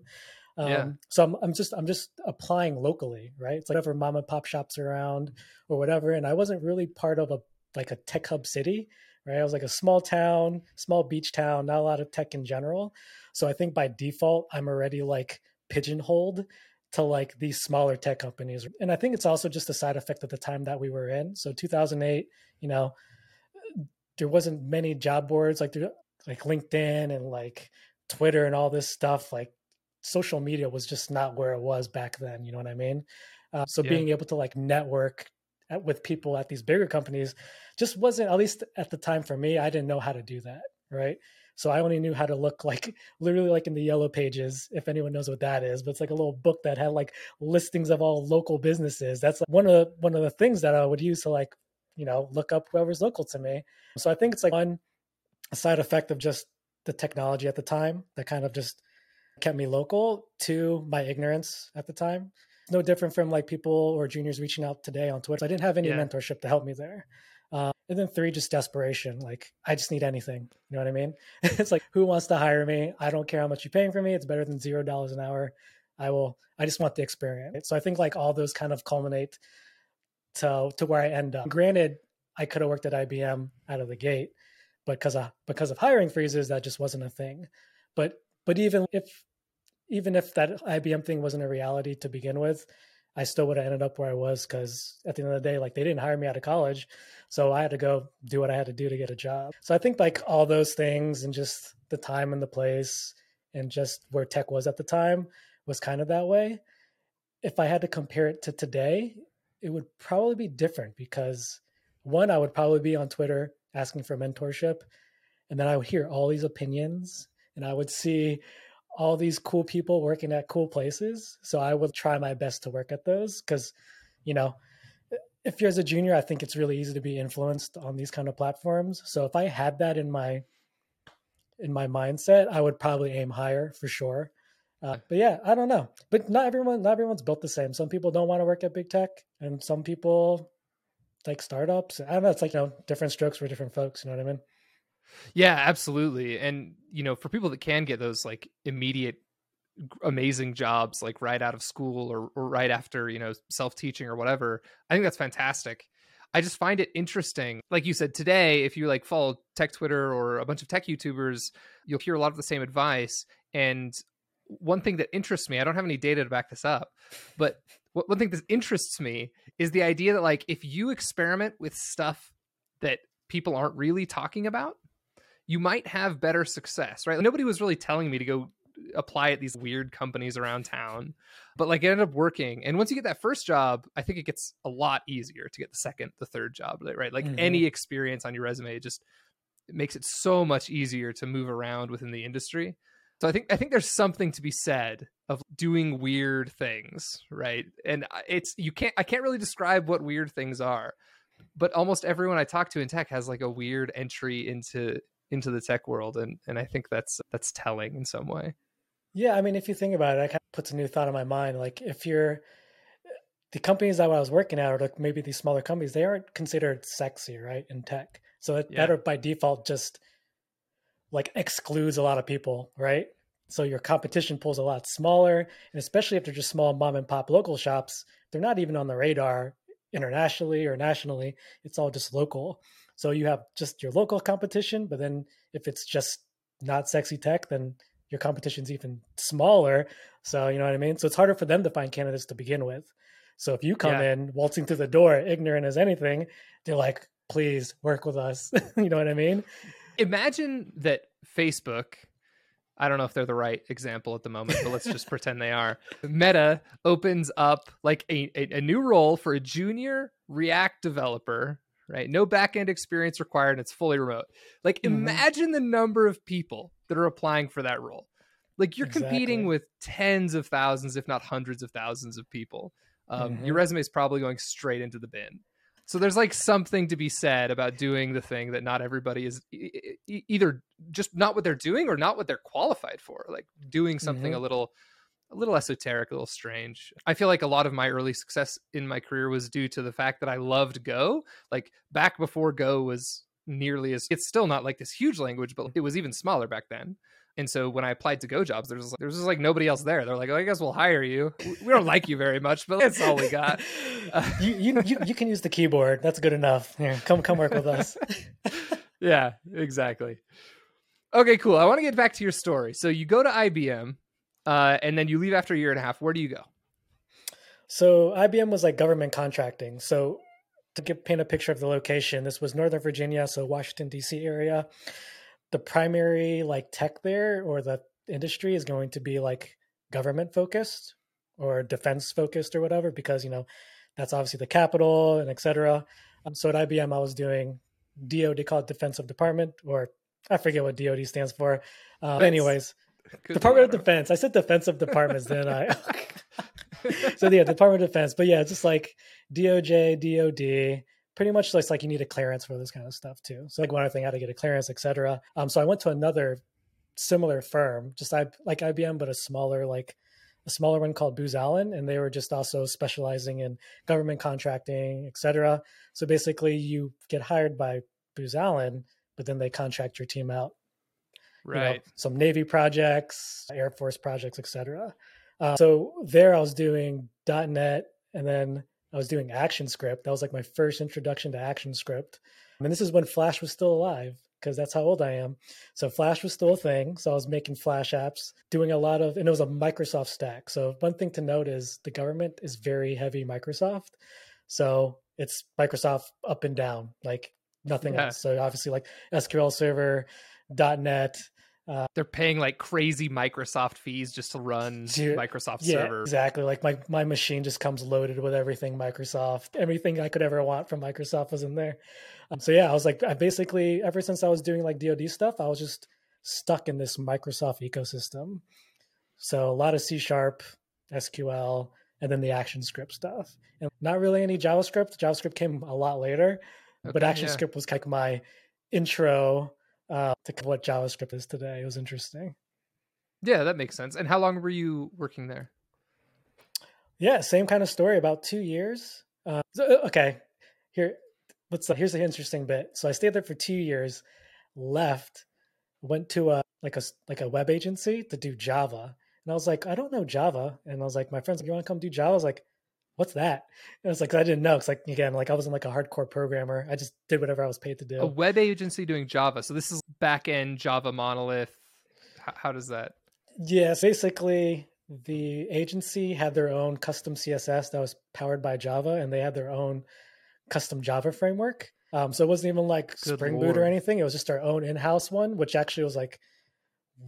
Um, yeah. So I'm, I'm just I'm just applying locally, right? It's like whatever mom and pop shops around or whatever, and I wasn't really part of a like a tech hub city, right? I was like a small town, small beach town, not a lot of tech in general. So I think by default, I'm already like pigeonholed to like these smaller tech companies. And I think it's also just a side effect of the time that we were in. So 2008, you know, there wasn't many job boards like like LinkedIn and like Twitter and all this stuff. Like social media was just not where it was back then. You know what I mean? Uh, so yeah. being able to like network at, with people at these bigger companies just wasn't, at least at the time for me, I didn't know how to do that. Right. So I only knew how to look like literally like in the yellow pages, if anyone knows what that is. But it's like a little book that had like listings of all local businesses. That's like one of the, one of the things that I would use to like, you know, look up whoever's local to me. So I think it's like one side effect of just the technology at the time that kind of just kept me local. to my ignorance at the time. No different from like people or juniors reaching out today on Twitter. I didn't have any yeah. mentorship to help me there. Uh, and then three, just desperation. Like, I just need anything. You know what I mean? it's like, who wants to hire me? I don't care how much you're paying for me. It's better than zero dollars an hour. I will, I just want the experience. So I think like all those kind of culminate to, to where I end up. Granted, I could have worked at IBM out of the gate, but because of, because of hiring freezes, that just wasn't a thing. But, but even if, even if that IBM thing wasn't a reality to begin with, I still would have ended up where I was because at the end of the day, like they didn't hire me out of college. So I had to go do what I had to do to get a job. So I think like all those things and just the time and the place and just where tech was at the time was kind of that way. If I had to compare it to today, it would probably be different because one, I would probably be on Twitter asking for mentorship. And then I would hear all these opinions and I would see all these cool people working at cool places. So I will try my best to work at those because, you know, if you're as a junior, I think it's really easy to be influenced on these kind of platforms. So if I had that in my in my mindset, I would probably aim higher for sure. Uh, but yeah, I don't know. But not everyone, not everyone's built the same. Some people don't want to work at big tech, and some people like startups. I don't know. It's like you know, different strokes for different folks. You know what I mean? Yeah, absolutely. And you know, for people that can get those like immediate amazing jobs like right out of school or, or right after, you know, self-teaching or whatever, I think that's fantastic. I just find it interesting. Like you said today, if you like follow tech Twitter or a bunch of tech YouTubers, you'll hear a lot of the same advice. And one thing that interests me, I don't have any data to back this up, but one thing that interests me is the idea that like if you experiment with stuff that people aren't really talking about, you might have better success, right? Nobody was really telling me to go apply at these weird companies around town, but like it ended up working. And once you get that first job, I think it gets a lot easier to get the second, the third job, right? Like mm-hmm. any experience on your resume just it makes it so much easier to move around within the industry. So I think I think there's something to be said of doing weird things, right? And it's you can't I can't really describe what weird things are, but almost everyone I talk to in tech has like a weird entry into into the tech world and and I think that's that's telling in some way. Yeah, I mean if you think about it, that kind of puts a new thought in my mind. Like if you're the companies that I was working at or like maybe these smaller companies, they aren't considered sexy, right, in tech. So it, yeah. that by default just like excludes a lot of people, right? So your competition pulls a lot smaller, and especially if they're just small mom and pop local shops, they're not even on the radar internationally or nationally. It's all just local. So you have just your local competition, but then if it's just not sexy tech, then your competition's even smaller. So you know what I mean? So it's harder for them to find candidates to begin with. So if you come yeah. in waltzing through the door, ignorant as anything, they're like, please work with us. you know what I mean? Imagine that Facebook, I don't know if they're the right example at the moment, but let's just pretend they are. Meta opens up like a, a, a new role for a junior React developer right? No backend experience required, and it's fully remote. Like, mm-hmm. imagine the number of people that are applying for that role. Like, you're exactly. competing with tens of thousands, if not hundreds of thousands of people. Um, mm-hmm. Your resume is probably going straight into the bin. So there's like something to be said about doing the thing that not everybody is e- either just not what they're doing or not what they're qualified for like doing something Mhm. a little a little esoteric a little strange i feel like a lot of my early success in my career was due to the fact that i loved go like back before go was nearly as it's still not like this huge language but it was even smaller back then and so when i applied to go jobs there was there was just like nobody else there they're like oh, i guess we'll hire you we don't like you very much but that's all we got Uh, you, you you you can use the keyboard. That's good enough. Here, come come work with us. yeah, exactly. Okay, cool. I want to get back to your story. So you go to IBM, uh, and then you leave after a year and a half. Where do you go? So IBM was like government contracting. So to get paint a picture of the location, this was Northern Virginia, so Washington D.C. area. The primary like tech there or the industry is going to be like government focused or defense focused or whatever, because you know that's obviously the capital and etc. Um, so at IBM, I was doing DoD, call it Defensive Department, or I forget what DoD stands for. Uh, anyways, Department of Defense. I said defensive departments, then I. so yeah, Department of Defense. But yeah, it's just like DOJ, DOD, pretty much just like you need a clearance for this kind of stuff too. So like one other thing, how to get a clearance, etc. Um, so I went to another similar firm, just I like IBM, but a smaller like a smaller one called Booz Allen, and they were just also specializing in government contracting, etc. So basically, you get hired by Booz Allen, but then they contract your team out you know, right. some Navy projects, Air Force projects, etc. Uh, so there, I was doing .NET, and then I was doing ActionScript. That was like my first introduction to ActionScript. And this is when Flash was still alive, because that's how old I am. So Flash was still a thing. So I was making Flash apps, doing a lot of, and it was a Microsoft stack. So one thing to note is the government is very heavy Microsoft. So it's Microsoft up and down, like nothing Yeah. else. So obviously, like SQL Server, .NET, They're paying like crazy Microsoft fees just to run Dude, Microsoft yeah, server. exactly. Like my my machine just comes loaded with everything Microsoft. Everything I could ever want from Microsoft was in there. Um, so yeah, I was like, I basically ever since I was doing like DoD stuff, I was just stuck in this Microsoft ecosystem. So a lot of C sharp, SQL, and then the ActionScript stuff, and not really any JavaScript. JavaScript came a lot later, but Okay, yeah. Was kind of my intro uh, to what JavaScript is today. It was interesting. Yeah, that makes sense. And how long were you working there? Yeah, same kind of story. About two years. Uh, so, uh, okay, here. What's the, here's the interesting bit. So I stayed there for two years, left, went to a like a like a web agency to do Java, and I was like, I don't know Java, and I was like, my friends, like, you want to come do Java? I was like, what's that? And I was like, I didn't know. It's like again, like I wasn't like a hardcore programmer. I just did whatever I was paid to do. A web agency doing Java. So this is back end Java monolith. How, how does that? Yes, basically the agency had their own custom CMS that was powered by Java, and they had their own custom Java framework. Um, so it wasn't even like Good Spring Boot or anything. It was just our own in-house one, which actually was like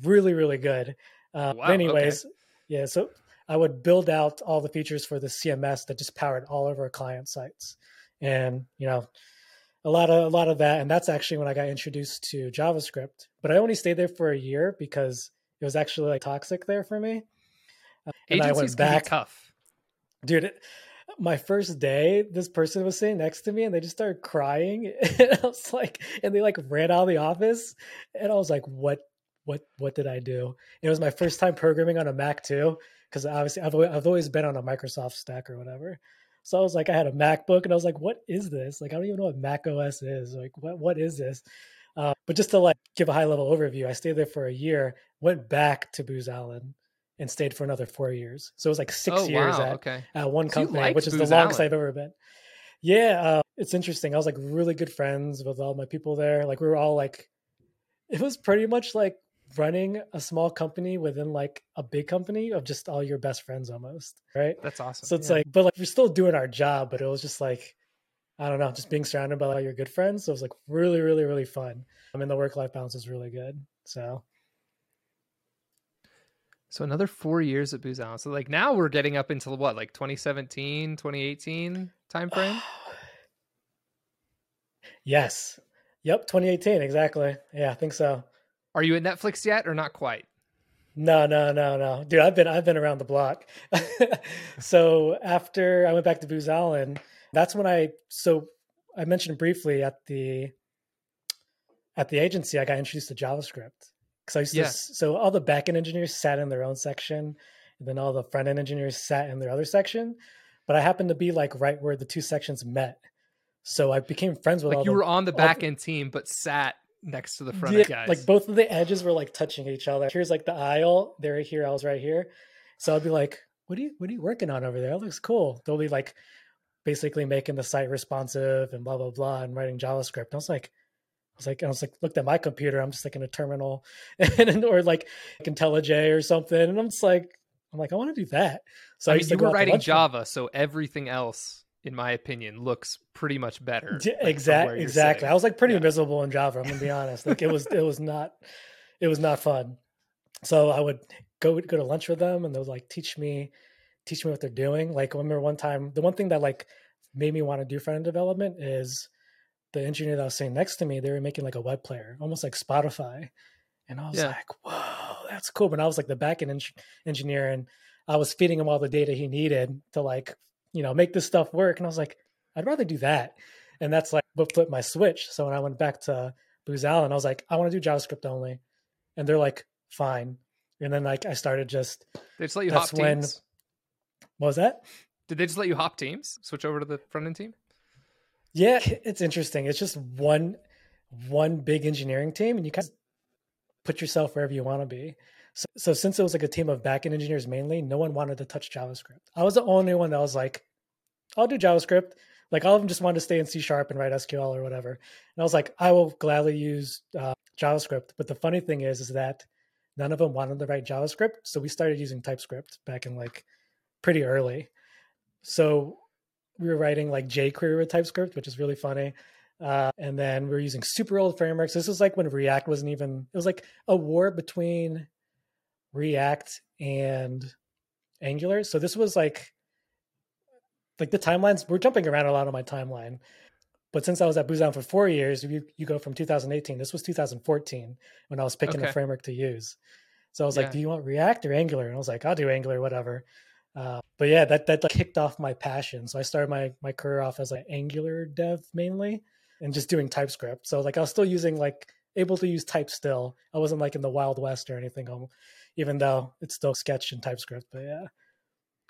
really, really good. Uh, Wow, anyways, yeah. So I would build out all the features for the CMS that just powered all of our client sites, and you know, a lot of a lot of that. And that's actually when I got introduced to JavaScript. But I only stayed there for a year because it was actually like toxic there for me. Uh, and I went back, tough. dude. it- My first day, this person was sitting next to me, and they just started crying, and I was like, and they like ran out of the office, and I was like, what, what, what did I do? It was my first time programming on a Mac too, because obviously I've I've always been on a Microsoft stack or whatever. So I was like, I had a MacBook, and I was like, what is this? Like, I don't even know what Mac OS is. Like, what, what is this? Uh, but just to like give a high level overview, I stayed there for a year, went back to Booz Allen, and stayed for another four years. So it was like six oh years wow. at, okay. at one So company, which is Booz the longest Allen. I've ever been. Yeah, uh, it's interesting. I was like really good friends with all my people there. Like we were all like, it was pretty much like running a small company within like a big company of just all your best friends almost, right? That's awesome. So it's Yeah. like, but like we're still doing our job, but it was just like, I don't know, just being surrounded by all your good friends. So it was like really, really, really fun. I mean, the work life balance is really good. So So another four years at Booz Allen. So like now we're getting up into what, like 2017, 2018 time frame? yes, yep, 2018 exactly. Yeah, I think so. Are you at Netflix yet or not quite? No, no, no, no, dude. I've been I've been around the block. so after I went back to Booz Allen, that's when I so I mentioned briefly at the at the agency, I got introduced to JavaScript because I used yeah. to. So all the backend engineers sat in their own section, and then all the front end engineers sat in their other section. But I happened to be like right where the two sections met, so I became friends with like. You the, were on the back end team, but sat next to the front yeah, guys. Like both of the edges were like touching each other. Here's like the aisle. They're here. I was right here. So I'd be like, "What are you? What are you working on over there? That looks cool." They'll be like, basically making the site responsive and blah blah blah and writing JavaScript. And I was like, I was like, I was like, looked at my computer. I'm just like in a terminal, and or like, like IntelliJ or something. And I'm just like, I'm like, I want to do that. So I, I mean, you were writing Java, so everything else, in my opinion, looks pretty much better. Like, exactly, exactly. Sitting. I was like pretty yeah. miserable in Java. I'm gonna be honest. Like it was, it was not, it was not fun. So I would go go to lunch with them, and they would like teach me, teach me what they're doing. Like I remember one time, the one thing that like made me want to do front end development is the engineer that was sitting next to me, they were making like a web player, almost like Spotify. And I was yeah. like, whoa, that's cool. But I was like the backend en- engineer and I was feeding him all the data he needed to like, you know, make this stuff work. And I was like, I'd rather do that. And that's like what flipped my switch. So when I went back to Booz Allen, I was like, I want to do JavaScript only. And they're like, fine. And then like I started just they just let you hop when, teams. What was that? Did they just let you hop teams? Switch over to the front end team? Yeah, it's interesting. It's just one one big engineering team, and you kind of put yourself wherever you want to be. So, so since it was like a team of backend engineers mainly, no one wanted to touch JavaScript. I was the only one that was like, I'll do JavaScript. Like all of them just wanted to stay in C sharp and write SQL or whatever. And I was like, I will gladly use uh, JavaScript. But the funny thing is, is that none of them wanted to write JavaScript. So we started using TypeScript back in like pretty early. So we were writing like jQuery with TypeScript, which is really funny. Uh, and then we are using super old frameworks. This was like when React wasn't even, it was like a war between React and Angular. So this was like, like the timelines, we're jumping around a lot on my timeline. But since I was at Allen for four years, you, you go from 2018, this was 2014 when I was picking okay. a framework to use. So I was yeah. like, do you want React or Angular? And I was like, I'll do Angular, whatever. Uh, but yeah, that that like, kicked off my passion. So I started my my career off as like Angular dev mainly, and just doing TypeScript. So like I was still using like able to use type still. I wasn't like in the Wild West or anything, um, even though it's still Sketch and TypeScript. But yeah.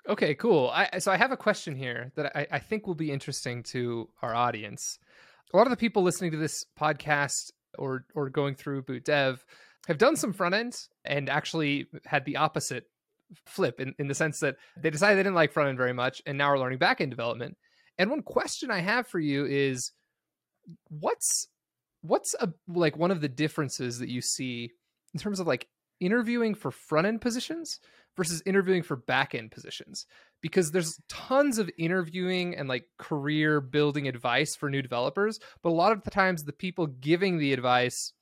Okay, cool. I, so I have a question here that I, I think will be interesting to our audience. A lot of the people listening to this podcast or or going through Boot Dev have done some front ends and actually had the opposite flip in, in the sense that they decided they didn't like front end very much and now are learning back end development. And one question I have for you is what's what's a like one of the differences that you see in terms of like interviewing for front end positions versus interviewing for back end positions. Because there's tons of interviewing and like career building advice for new developers but a lot of the times the people giving the advice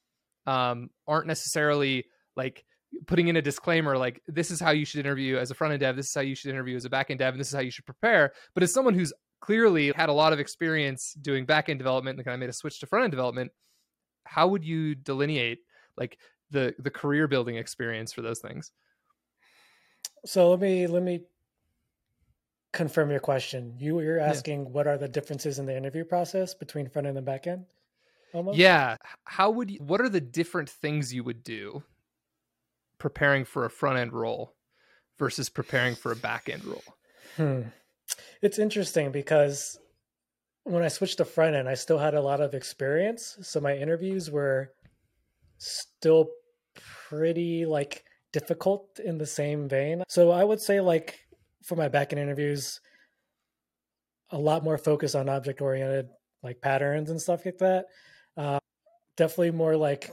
um, aren't necessarily like putting in a disclaimer like this is how you should interview as a front end dev. This is how you should interview as a back end dev and this is how you should prepare. But as someone who's clearly had a lot of experience doing back end development and kind of made a switch to front end development how would you delineate like the the career building experience for those things so let me let me confirm your question you you're asking yeah. what are the differences in the interview process between front end and back end almost? yeah how would you what are the different things you would do preparing for a front end role versus preparing for a back end role? Hmm. It's interesting because when I switched to front end, I still had a lot of experience. So my interviews were still pretty like difficult in the same vein. So I would say like for my back end interviews, a lot more focus on object oriented like patterns and stuff like that. Uh, definitely more like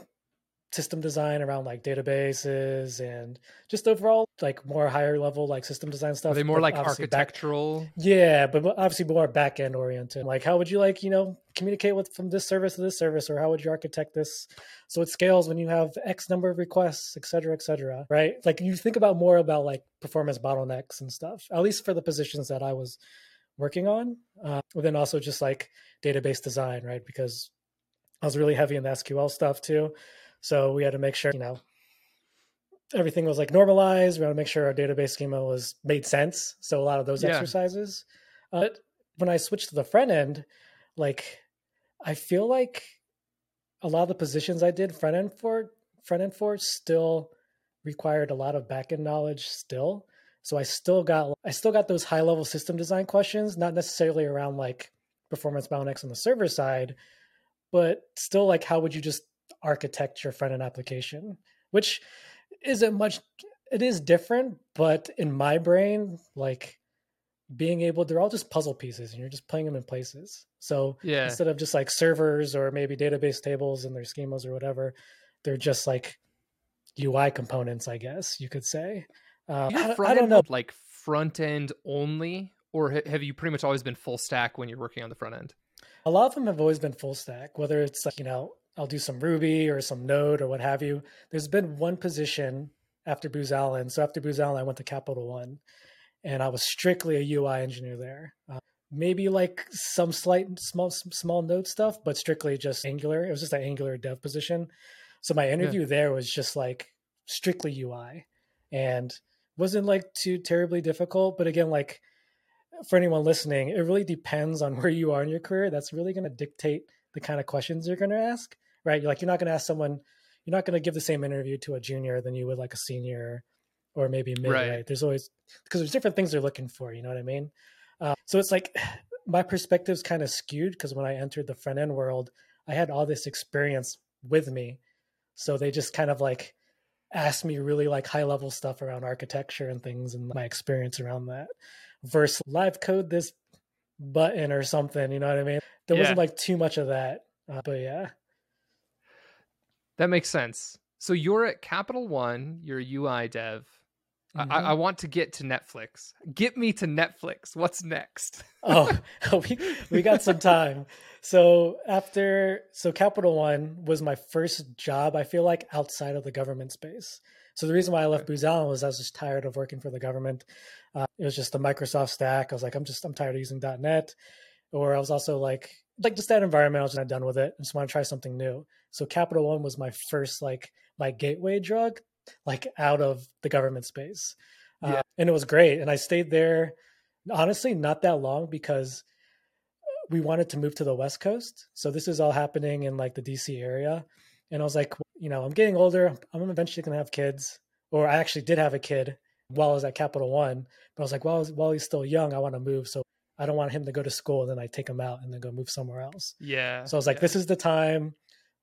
system design around like databases and just overall like more higher level like system design stuff. Are they more like architectural? Back, yeah, but obviously more back end oriented. Like how would you like, you know, communicate with from this service to this service or how would you architect this so it scales when you have X number of requests, et cetera, et cetera. Right. Like you think about more about like performance bottlenecks and stuff, at least for the positions that I was working on. Uh, but then also just like database design, right? Because I was really heavy in the SQL stuff too. So we had to make sure, you know, everything was like normalized. We had to make sure our database schema was made sense. So a lot of those yeah. exercises. Uh, when I switched to the front end, like I feel like a lot of the positions I did front end for front end for still required a lot of back end knowledge still. So I still got I still got those high level system design questions, not necessarily around like performance bottlenecks on the server side, but still like how would you just architect your front end application, which isn't much. It is different, but in my brain, like being able, they're all just puzzle pieces, and you're just putting them in places. So Yeah. instead of just like servers or maybe database tables and their schemas or whatever, they're just like UI components, I guess you could say. Uh, You're I, I front don't end know. like front end only, or ha- have you pretty much always been full stack when you're working on the front end? A lot of them have always been full stack, whether it's like, you know, I'll do some Ruby or some Node or what have you. There's been one position after Booz Allen. So after Booz Allen, I went to Capital One and I was strictly a UI engineer there. Uh, maybe like some slight small small node stuff, but strictly just Angular. It was just an Angular dev position. So my interview there was just like strictly UI and wasn't like too terribly difficult. But again, like for anyone listening, it really depends on where you are in your career. That's really going to dictate the kind of questions you're going to ask, right? You're like you're not going to ask someone, you're not going to give the same interview to a junior than you would like a senior or maybe mid. Right. Right? There's always because there's different things they're looking for. You know what I mean? Uh, so it's like my perspective's kind of skewed because when I entered the front end world, I had all this experience with me, so they just kind of like asked me really like high level stuff around architecture and things and my experience around that versus live code this button or something you know what i mean there wasn't like too much of that uh, but yeah That makes sense. So you're at Capital One, you're a UI dev. I, I. I want to get to Netflix. Get me to Netflix. What's next? oh we, we got some time so after so capital one was my first job i feel like outside of the government space so the reason why i left. Booz Allen was i was just tired of working for the government uh, it was just the microsoft stack i was like i'm just i'm tired of using .NET or i was also like like just that environment i was not done with it. I just want to try something new. So capital one was my first like my gateway drug like out of the government space. Uh, and it was great. And i stayed there honestly not that long because we wanted to move to the west coast. So this is all happening in like the dc area. And i was like you know i'm getting older. I'm eventually going to have kids. Or i actually did have a kid while i was at capital one. But i was like while, while he's still young i want to move. So i don't want him to go to school and then i take him out and then go move somewhere else Yeah. so i was like yeah. this is the time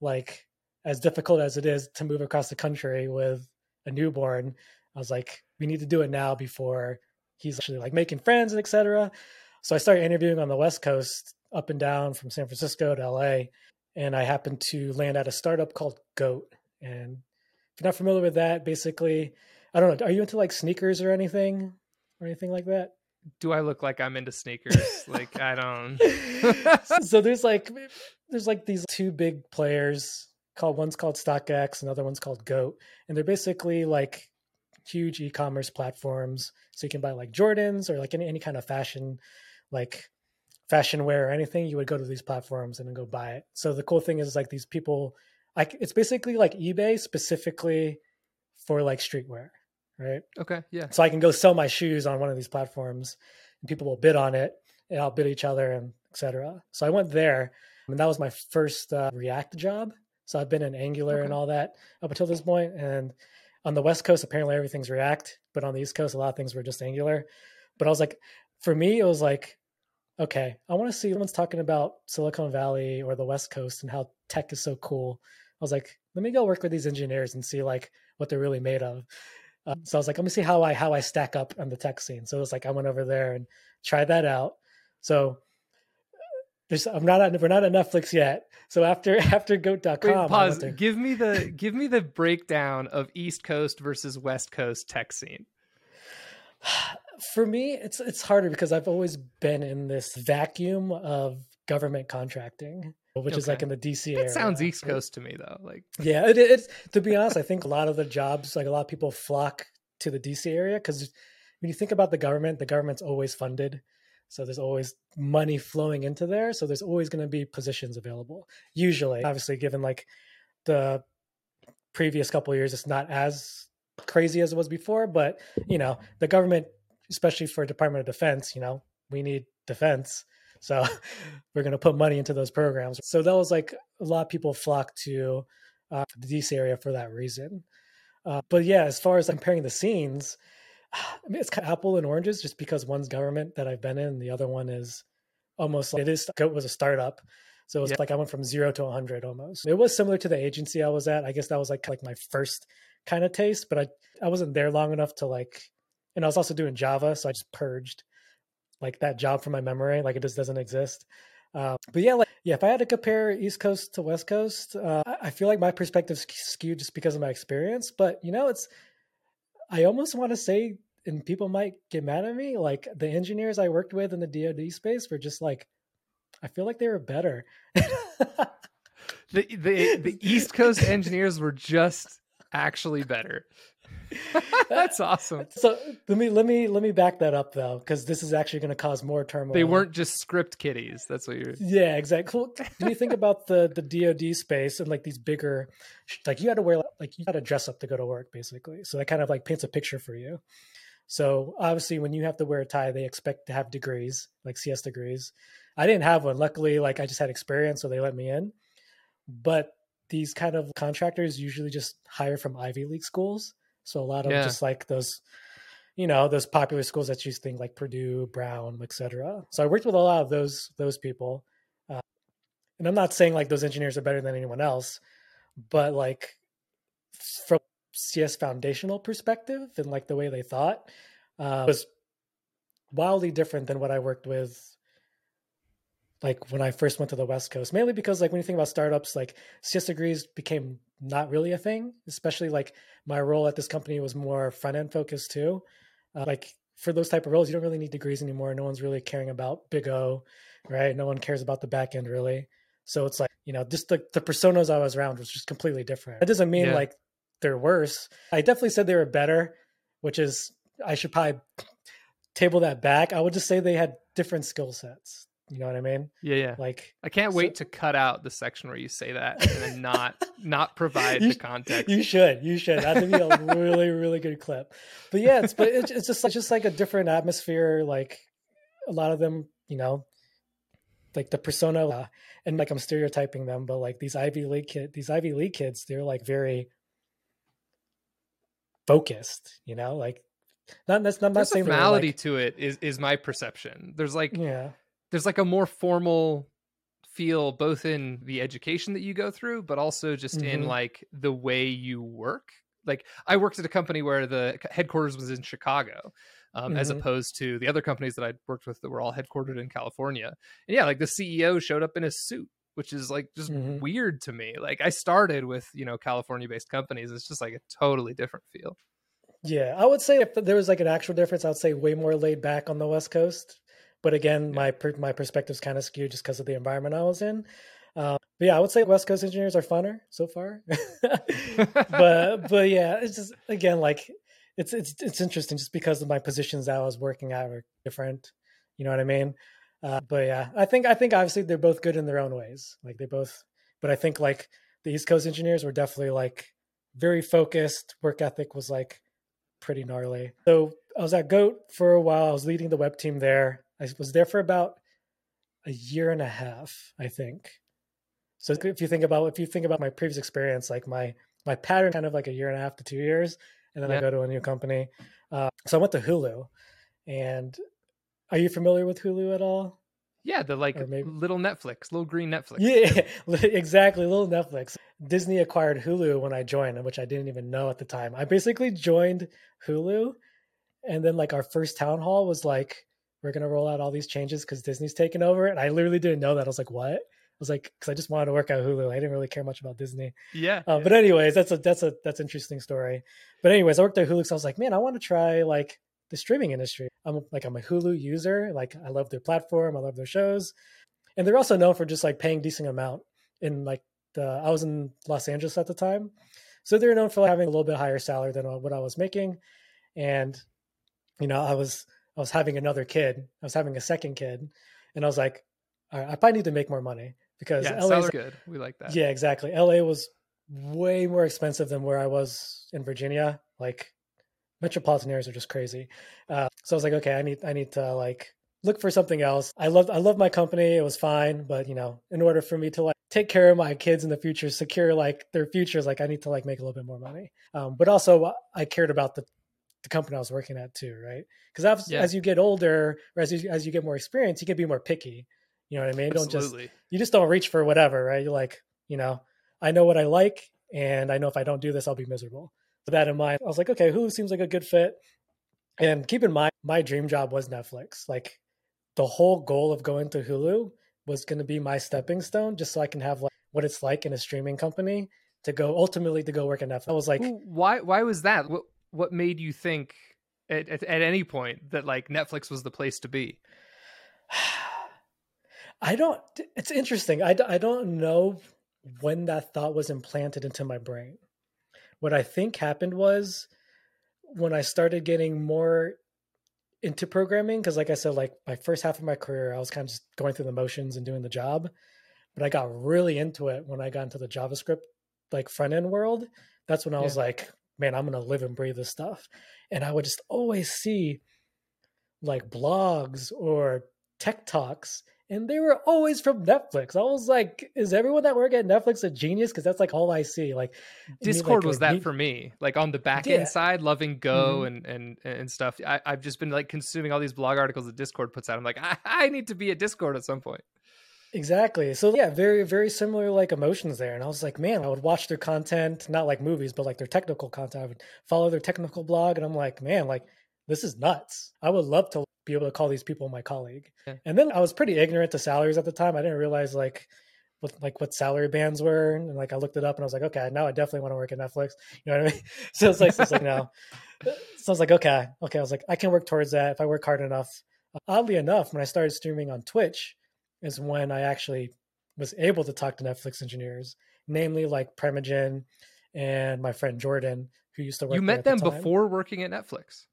like as difficult as it is to move across the country with a newborn i was like we need to do it now before he's actually like making friends and etc so i started interviewing on the west coast up and down from san francisco to la and i happened to land at a startup called goat and if you're not familiar with that basically i don't know are you into like sneakers or anything or anything like that Do I look like I'm into sneakers? like I don't. so there's like there's like these two big players called one's called StockX, another one's called Goat, and they're basically like huge e-commerce platforms. So you can buy like Jordans or like any any kind of fashion, like fashion wear or anything. You would go to these platforms and then go buy it. So the cool thing is like these people, like it's basically like eBay specifically for like streetwear, right? Okay. Yeah. So I can go sell my shoes on one of these platforms and people will bid on it and I'll bid each other and etc. So I went there and that was my first uh, React job. So I've been in Angular and all that up until this point. And on the West Coast, apparently everything's React, but on the East Coast, a lot of things were just Angular. But I was like, for me, it was like, okay, I want to see someone's talking about Silicon Valley or the West Coast and how tech is so cool. I was like, let me go work with these engineers and see like what they're really made of. Uh, so I was like, let me see how I how I stack up on the tech scene. So it was like I went over there and tried that out. So there's I'm not at, we're not on Netflix yet. So after after goat.com, Wait, pause. there- Give me the give me the breakdown of East Coast versus West Coast tech scene. for me it's it's harder because i've always been in this vacuum of government contracting which is like in the dc It area sounds East? Coast to me though. Like yeah it, it's to be honest i think a lot of the jobs like a lot of people flock to the dc area because when you think about the government the government's always funded so there's always money flowing into there so there's always going to be positions available usually obviously given like the previous couple of years it's not as crazy as it was before but you know the government especially for department of defense you know we need defense So we're going to put money into those programs. So that was like a lot of people flock to uh, the DC area for that reason. Uh, but yeah, as far as comparing the scenes, I mean, it's kind of apple and oranges just because one's government that I've been in, and the other one is almost like it is it was a startup. So it was yeah. like I went from zero to 100 almost. It was similar to the agency I was at. I guess that was like like my first kind of taste, but I I wasn't there long enough to like. And I was also doing Java, so I just purged like that job from my memory. Like it just doesn't exist. Uh, but yeah, like yeah, if I had to compare East Coast to West Coast, uh, I feel like my perspective's skewed just because of my experience. But you know, it's I almost want to say, and people might get mad at me, like the engineers I worked with in the DoD space were just like, I feel like they were better. the the the East Coast engineers were just actually better. That's awesome. So let me let me let me back that up though, because this is actually going to cause more turmoil. They weren't just script kiddies. That's what you're. Yeah, exactly. when you think about the the DoD space and like these bigger, like you had to wear like you had to dress up to go to work basically. So that kind of like paints a picture for you. So obviously, when you have to wear a tie, they expect to have degrees, like CS degrees. I didn't have one. Luckily, like I just had experience, so they let me in. But these kind of contractors usually just hire from Ivy League schools. So a lot of yeah. just like those, you know, those popular schools that you think like Purdue, Brown, etc. So I worked with a lot of those those people, uh, and I'm not saying like those engineers are better than anyone else, but like from CS foundational perspective and like the way they thought uh, was wildly different than what I worked with like when I first went to the West Coast, mainly because like when you think about startups, like CS degrees became not really a thing, especially like my role at this company was more front end focused too. Uh, like for those type of roles, you don't really need degrees anymore. No one's really caring about big O, right? No one cares about the back end really. So it's like, you know, just the, the personas I was around was just completely different. That doesn't mean yeah. like they're worse. I definitely said they were better, which is I should probably table that back. I would just say they had different skill sets. You know what I mean? Yeah, yeah. Like I can't so... wait to cut out the section where you say that and then not not provide you, the context. You should. You should. That'd be a really really good clip. But yeah, it's but it's, it's just it's just like a different atmosphere. Like a lot of them, you know, like the persona, uh, and like I'm stereotyping them, but like these Ivy League kid, these Ivy League kids, they're like very focused. You know, like not that's not, not saying formality like, to it is is my perception. There's like yeah there's like a more formal feel both in the education that you go through but also just mm-hmm. in like the way you work like i worked at a company where the headquarters was in chicago um, mm-hmm. as opposed to the other companies that i worked with that were all headquartered in california and yeah like the ceo showed up in a suit which is like just mm-hmm. weird to me like i started with you know california based companies it's just like a totally different feel yeah i would say if there was like an actual difference i would say way more laid back on the west coast but again, yeah. my per, my perspective's kind of skewed just because of the environment I was in. Uh, but yeah, I would say West Coast engineers are funner so far. but but yeah, it's just again like it's it's it's interesting just because of my positions that I was working at were different. You know what I mean? Uh, but yeah, I think I think obviously they're both good in their own ways. Like they both, but I think like the East Coast engineers were definitely like very focused. Work ethic was like pretty gnarly. So I was at Goat for a while. I was leading the web team there. I was there for about a year and a half, I think. So if you think about if you think about my previous experience, like my my pattern, kind of like a year and a half to two years, and then yeah. I go to a new company. Uh, so I went to Hulu, and are you familiar with Hulu at all? Yeah, the like maybe... little Netflix, little green Netflix. Yeah, exactly, little Netflix. Disney acquired Hulu when I joined, which I didn't even know at the time. I basically joined Hulu, and then like our first town hall was like we're going to roll out all these changes because Disney's taken over. And I literally didn't know that. I was like, what? I was like, because I just wanted to work at Hulu. I didn't really care much about Disney. Yeah, uh, yeah. But anyways, that's a that's a that's an interesting story. But anyways, I worked at Hulu, so I was like, man, I want to try like the streaming industry. I'm like I'm a Hulu user. Like I love their platform. I love their shows, and they're also known for just like paying decent amount. In like the I was in Los Angeles at the time, so they're known for having a little bit higher salary than what I was making, and you know I was I was having another kid. I was having a second kid, and I was like, all right, I probably need to make more money because yeah, LA's good. We like that. Yeah, exactly. LA was way more expensive than where I was in Virginia. Like metropolitan areas are just crazy. Uh, so I was like, okay, I need I need to like look for something else. I love I love my company. It was fine, but you know, in order for me to like take care of my kids in the future, secure like their futures, like I need to like make a little bit more money. Um, but also I cared about the the company I was working at too, right? Because as, yeah. as you get older, or as you, as you get more experience, you can be more picky. You know what I mean? Absolutely. Don't just you just don't reach for whatever, right? You're like, you know, I know what I like, and I know if I don't do this, I'll be miserable. With that in mind, I was like, okay, Hulu seems like a good fit. And keep in mind, my dream job was Netflix. Like the whole goal of going to Hulu was going to be my stepping stone, just so I can have like what it's like in a streaming company to go ultimately to go work at Netflix. I was like, why? Why was that? What What made you think at, at, at any point that like Netflix was the place to be? I don't. It's interesting. I I don't know when that thought was implanted into my brain. What I think happened was when I started getting more into programming, because like I said, like my first half of my career, I was kind of just going through the motions and doing the job. But I got really into it when I got into the JavaScript like front end world. That's when I yeah. was like, man, I'm gonna live and breathe this stuff. And I would just always see like blogs or tech talks and they were always from Netflix. I was like, is everyone that work at Netflix a genius? Because that's like all I see. Like Discord like, was that for me. Like on the back end yeah. side, loving Go mm-hmm. and and and stuff. I, have just been like consuming all these blog articles that Discord puts out. I'm like, I, I need to be at Discord at some point. Exactly. So yeah, very very similar like emotions there. And I was like, man, I would watch their content, not like movies, but like their technical content. I would follow their technical blog, and I'm like, man, like this is nuts. I would love to be able to call these people my colleague. Yeah. And then I was pretty ignorant to salaries at the time. I didn't realize like what like what salary bands were, and like I looked it up, and I was like, okay, now I definitely want to work at Netflix. You know what I mean? So it's like, so it's like no. So I was like, okay, okay. I was like, I can work towards that if I work hard enough. Uh, oddly enough, when I started streaming on Twitch, is when I actually was able to talk to Netflix engineers, namely like Primeagen and my friend Jordan, who used to work. You met them the before working at Netflix.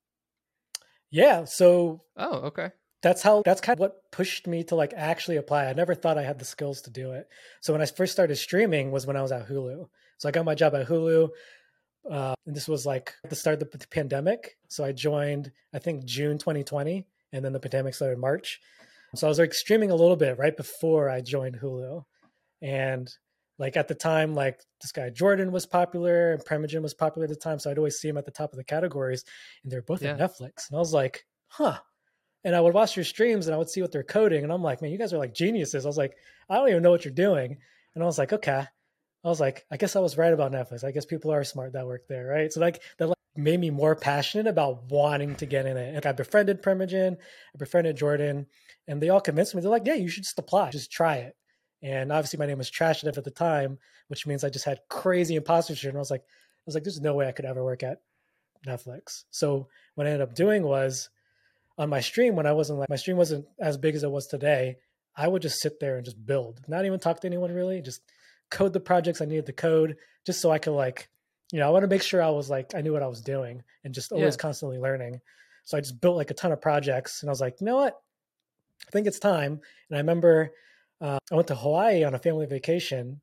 Yeah. So Oh, okay. That's how that's kind of what pushed me to like actually apply. I never thought I had the skills to do it. So when I first started streaming was when I was at Hulu. So I got my job at Hulu. Uh, and this was like the start of the pandemic. So I joined, I think June 2020, and then the pandemic started March. So I was like streaming a little bit right before I joined Hulu. And like at the time, like this guy Jordan was popular and Primeagen was popular at the time. So I'd always see him at the top of the categories and they're both yeah. at Netflix. And I was like, huh. And I would watch your streams and I would see what they're coding. And I'm like, man, you guys are like geniuses. I was like, I don't even know what you're doing. And I was like, okay. I was like, I guess I was right about Netflix. I guess people are smart that work there, right? So like that made me more passionate about wanting to get in it. And I befriended Primeagen, I befriended Jordan, and they all convinced me. They're like, yeah, you should just apply, just try it. And obviously my name was Trash at the time, which means I just had crazy imposter syndrome. I was like, I was like, there's no way I could ever work at Netflix. So what I ended up doing was on my stream when I wasn't like my stream wasn't as big as it was today, I would just sit there and just build, not even talk to anyone really, just code the projects I needed to code, just so I could like, you know, I want to make sure I was like I knew what I was doing and just always yeah. constantly learning. So I just built like a ton of projects and I was like, you know what? I think it's time. And I remember uh, I went to Hawaii on a family vacation,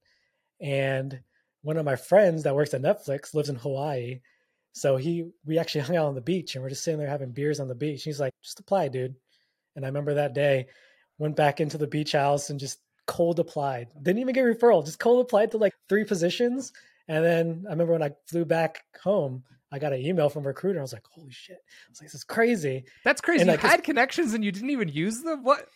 and one of my friends that works at Netflix lives in Hawaii. So he, we actually hung out on the beach, and we're just sitting there having beers on the beach. He's like, "Just apply, dude." And I remember that day, went back into the beach house and just cold applied. Didn't even get referral, just cold applied to like three positions. And then I remember when I flew back home, I got an email from a recruiter. I was like, holy shit. I was like, this is crazy. That's crazy. And you had connections and you didn't even use them? What?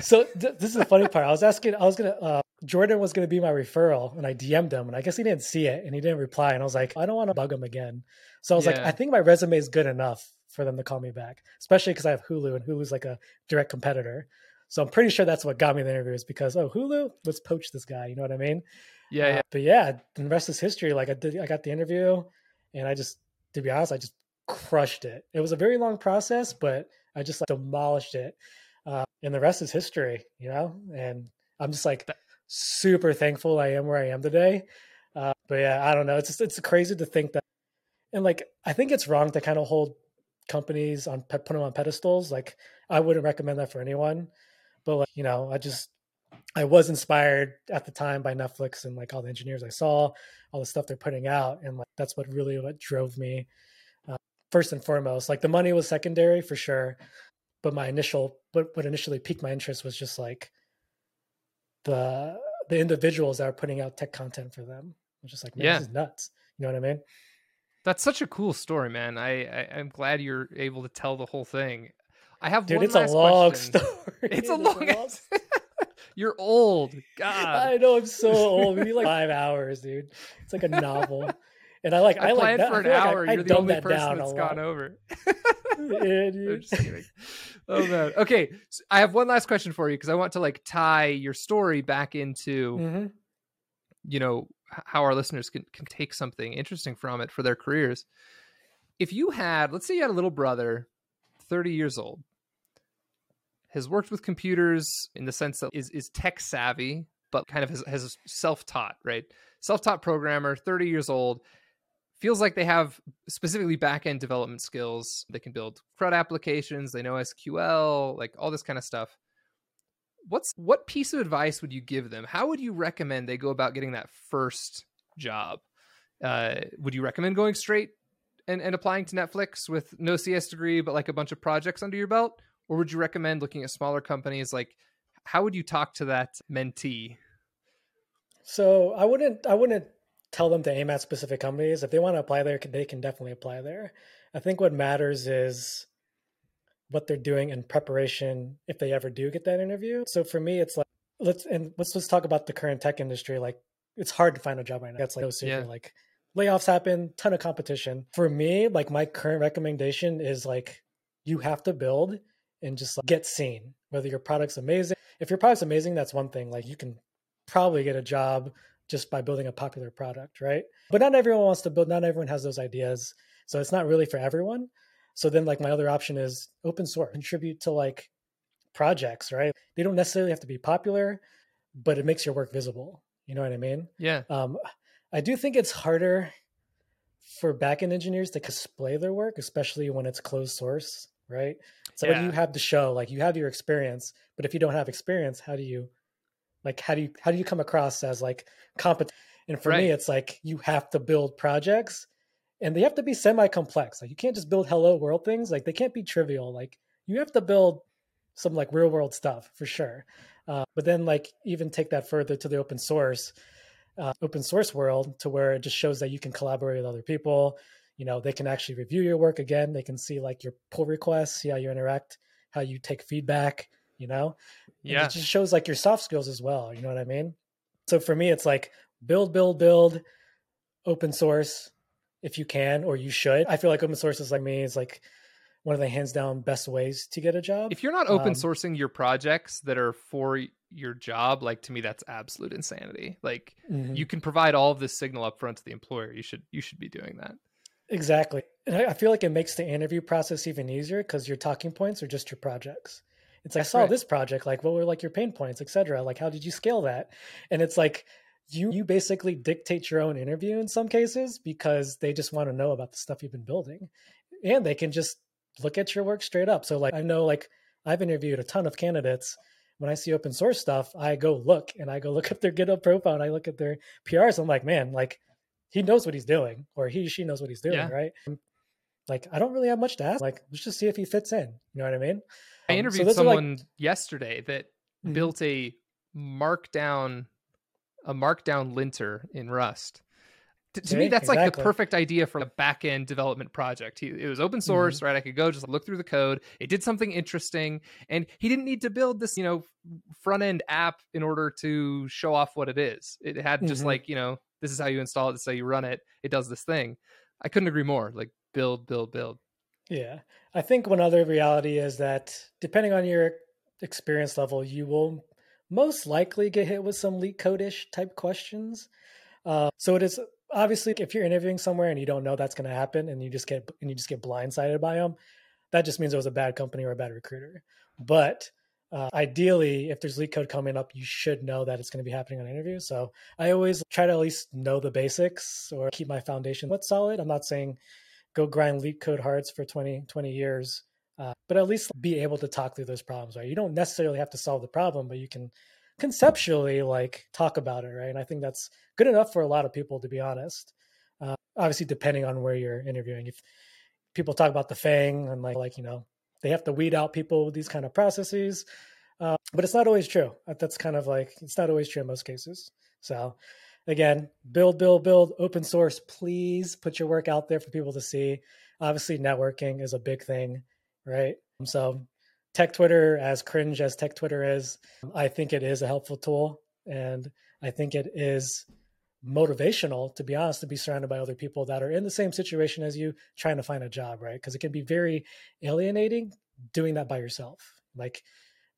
so th- this is the funny part. I was asking, I was going to, uh, Jordan was going to be my referral and I DM'd him and I guess he didn't see it and he didn't reply. And I was like, I don't want to bug him again. So I was yeah. like, I think my resume is good enough for them to call me back, especially because I have Hulu and Hulu's like a direct competitor. So I'm pretty sure that's what got me the interview is because, oh, Hulu, let's poach this guy. You know what I mean? Yeah. Uh, yeah. But yeah, the rest is history. Like I did, I got the interview and I just to be honest, I just crushed it. It was a very long process, but I just like demolished it. Uh, and the rest is history, you know? And I'm just like super thankful I am where I am today. Uh, but yeah, I don't know. It's just, it's crazy to think that, and like, I think it's wrong to kind of hold companies on, put them on pedestals. Like, I wouldn't recommend that for anyone. But like, you know, I just, I was inspired at the time by Netflix and like all the engineers I saw, all the stuff they're putting out, and like that's what really what drove me uh, first and foremost. Like the money was secondary for sure, but my initial what what initially piqued my interest was just like the the individuals that are putting out tech content for them. I'm just like, man, yeah. this is nuts. You know what I mean? That's such a cool story, man. I, I am glad you're able to tell the whole thing. I have dude. it's a long question. story. It's a long. long... you're old. God, I know. I'm so old. We need like five hours, dude. It's like a novel. And I like I, I like that. for an hour. Like I, you're I the only person down that's gone over. yeah, dude. oh man. Okay, so I have one last question for you because I want to like tie your story back into, mm-hmm. you know, how our listeners can can take something interesting from it for their careers. If you had, let's say, you had a little brother, thirty years old, has worked with computers in the sense that is is tech savvy, but kind of has, has self taught, right? Self taught programmer, thirty years old feels like they have specifically back-end development skills. They can build crud applications they know sql like all this kind of stuff. What's what piece of advice would you give them? How would you recommend they go about getting that first job? Uh, would you recommend going straight and, and applying to netflix with no cs degree but like a bunch of projects under your belt or would you recommend looking at smaller companies like how would you talk to that mentee so i wouldn't i wouldn't tell them to aim at specific companies. If they want to apply there, they can definitely apply there. I think what matters is what they're doing in preparation if they ever do get that interview. So for me, it's like let's and let's let's talk about the current tech industry. Like it's hard to find a job right now. That's like no secret. Yeah. Like layoffs happen, ton of competition. For me, like my current recommendation is like you have to build and just like, get seen. Whether your product's amazing. If your product's amazing, that's one thing. Like you can probably get a job just by building a popular product, right? But not everyone wants to build, not everyone has those ideas. So it's not really for everyone. So then like my other option is open source, contribute to like projects, right? They don't necessarily have to be popular, but it makes your work visible. You know what I mean? Yeah. Um, I do think it's harder for backend engineers to display their work, especially when it's closed source, right? So yeah. you have the show, like you have your experience, but if you don't have experience, how do you like how do you how do you come across as like competent? And for right. me it's like you have to build projects and they have to be semi complex like you can't just build hello world things. Like they can't be trivial. Like you have to build some like real world stuff for sure. Uh, but then like even take that further to the open source uh, open source world to where it just shows that you can collaborate with other people you know they can actually review your work again. They can see like your pull requests see how you interact how you take feedback you know? Yeah and it just shows like your soft skills as well you know what i mean? So for me it's like build build build open source if you can or you should. I feel like open source is like me is like one of the hands down best ways to get a job if you're not open um, sourcing your projects that are for your job like to me that's absolute insanity. Like mm-hmm. you can provide all of this signal up front to the employer. You should you should be doing that exactly and i feel like it makes the interview process even easier because your talking points are just your projects it's like, I saw right. this project, like what were like your pain points, etc. Like how did you scale that? And it's like you you basically dictate your own interview in some cases because they just want to know about the stuff you've been building. And they can just look at your work straight up. So like I know like I've interviewed a ton of candidates. When I see open source stuff, I go look and I go look at their GitHub profile and I look at their PRs. I'm like, man, like he knows what he's doing, or he she knows what he's doing, yeah. right? Like I don't really have much to ask. Like let's just see if he fits in. You know what I mean? I um, interviewed so someone like... yesterday that mm-hmm. built a markdown a markdown linter in Rust. To, to me, that's exactly. like the perfect idea for a back end development project. He, it was open source, mm-hmm. right? I could go just look through the code. It did something interesting, and he didn't need to build this, you know, front end app in order to show off what it is. It had just mm-hmm. like, you know, this is how you install it, this is how you run it. It does this thing. I couldn't agree more. Like build, build, build. Yeah. I think one other reality is that depending on your experience level, you will most likely get hit with some LeetCode-ish type questions. Uh, so it is obviously if you're interviewing somewhere and you don't know that's going to happen and you just get and you just get blindsided by them, that just means it was a bad company or a bad recruiter. But uh, ideally, if there's LeetCode coming up, you should know that it's going to be happening on an interview. So I always try to at least know the basics or keep my foundation what's solid. I'm not saying go grind LeetCode hards for 20, 20 years, uh, but at least be able to talk through those problems, right? You don't necessarily have to solve the problem, but you can conceptually like talk about it, right? And I think that's good enough for a lot of people, to be honest. Uh, obviously, depending on where you're interviewing, if people talk about the FANG and like, like you know, they have to weed out people with these kind of processes. Uh, but it's not always true. That's kind of like it's not always true in most cases. So again, build, build, build, open source. Please put your work out there for people to see. Obviously, networking is a big thing, right? So tech Twitter, as cringe as tech Twitter is, I think it is a helpful tool, and I think it is motivational to be honest to be surrounded by other people that are in the same situation as you trying to find a job right because it can be very alienating doing that by yourself like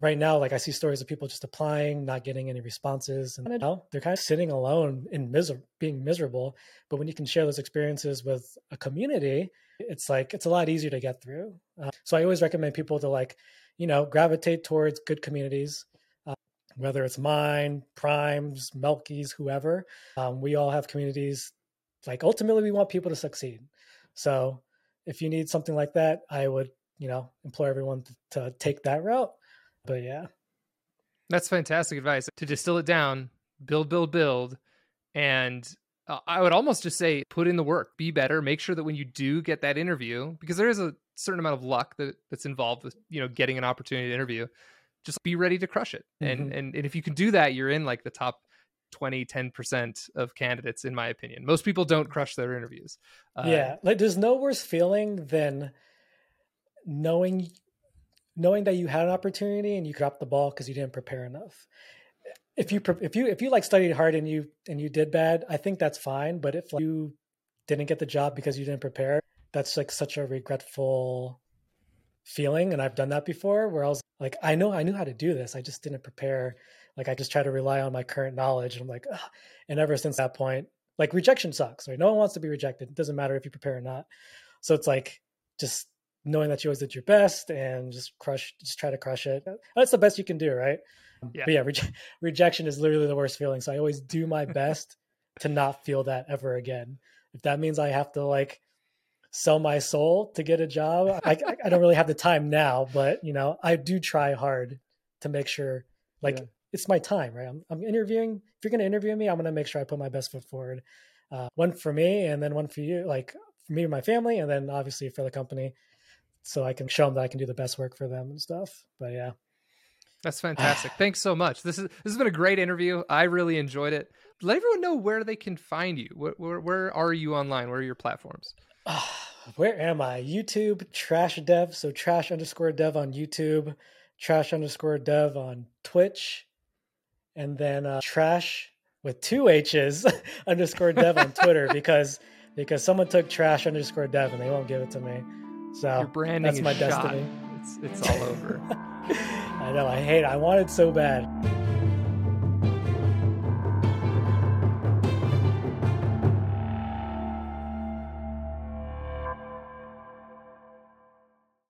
right now, like I see stories of people just applying, not getting any responses, and you know, they're kind of sitting alone in miser- being miserable. But when you can share those experiences with a community, it's like it's a lot easier to get through. Uh, so I always recommend people to like, you know, gravitate towards good communities. Whether it's mine, Primes, Melkey's, whoever, um, we all have communities. Like ultimately, we want people to succeed. So if you need something like that, I would, you know, implore everyone to, to take that route but yeah. That's fantastic advice. To distill it down, build, build, build. And uh, I would almost just say put in the work, be better, make sure that when you do get that interview, because there is a certain amount of luck that, that's involved with, you know, getting an opportunity to interview, just be ready to crush it. Mm-hmm. And, and and if you can do that, you're in like the top 20 10% of candidates in my opinion most people don't crush their interviews uh, yeah like there's no worse feeling than knowing knowing that you had an opportunity and you dropped the ball because you didn't prepare enough. If you if you if you like studied hard and you and you did bad, I think that's fine. But if like, you didn't get the job because you didn't prepare, that's like such a regretful feeling. And I've done that before, where I was like, I know I knew how to do this, I just didn't prepare. Like I just try to rely on my current knowledge. And I'm like, Ugh. and ever since that point, like rejection sucks. Right? No one wants to be rejected. It doesn't matter if you prepare or not. So it's like just knowing that you always did your best and just crush, just try to crush it. Uh, that's the best you can do, right? Yeah. But yeah, re- rejection is literally the worst feeling. So I always do my best to not feel that ever again. If that means I have to like sell my soul to get a job, I, I don't really have the time now, but you know, I do try hard to make sure like yeah. it's my time, right? I'm, I'm interviewing. If you're going to interview me, I'm going to make sure I put my best foot forward. Uh, one for me and then one for you, like for me and my family, and then obviously for the company so I can show them that I can do the best work for them and stuff. But yeah. That's fantastic. Thanks so much. This is this has been a great interview. I really enjoyed it. Let everyone know where they can find you. Where where, where are you online? Where are your platforms? Uh, where am I? YouTube trash dev. So trash underscore dev on YouTube, trash underscore dev on Twitch, and then uh, trash with two H's underscore dev on Twitter because because someone took trash underscore dev and they won't give it to me. So your branding that's my shot. destiny. It's it's all over. I know. I hate. It. I want it so bad.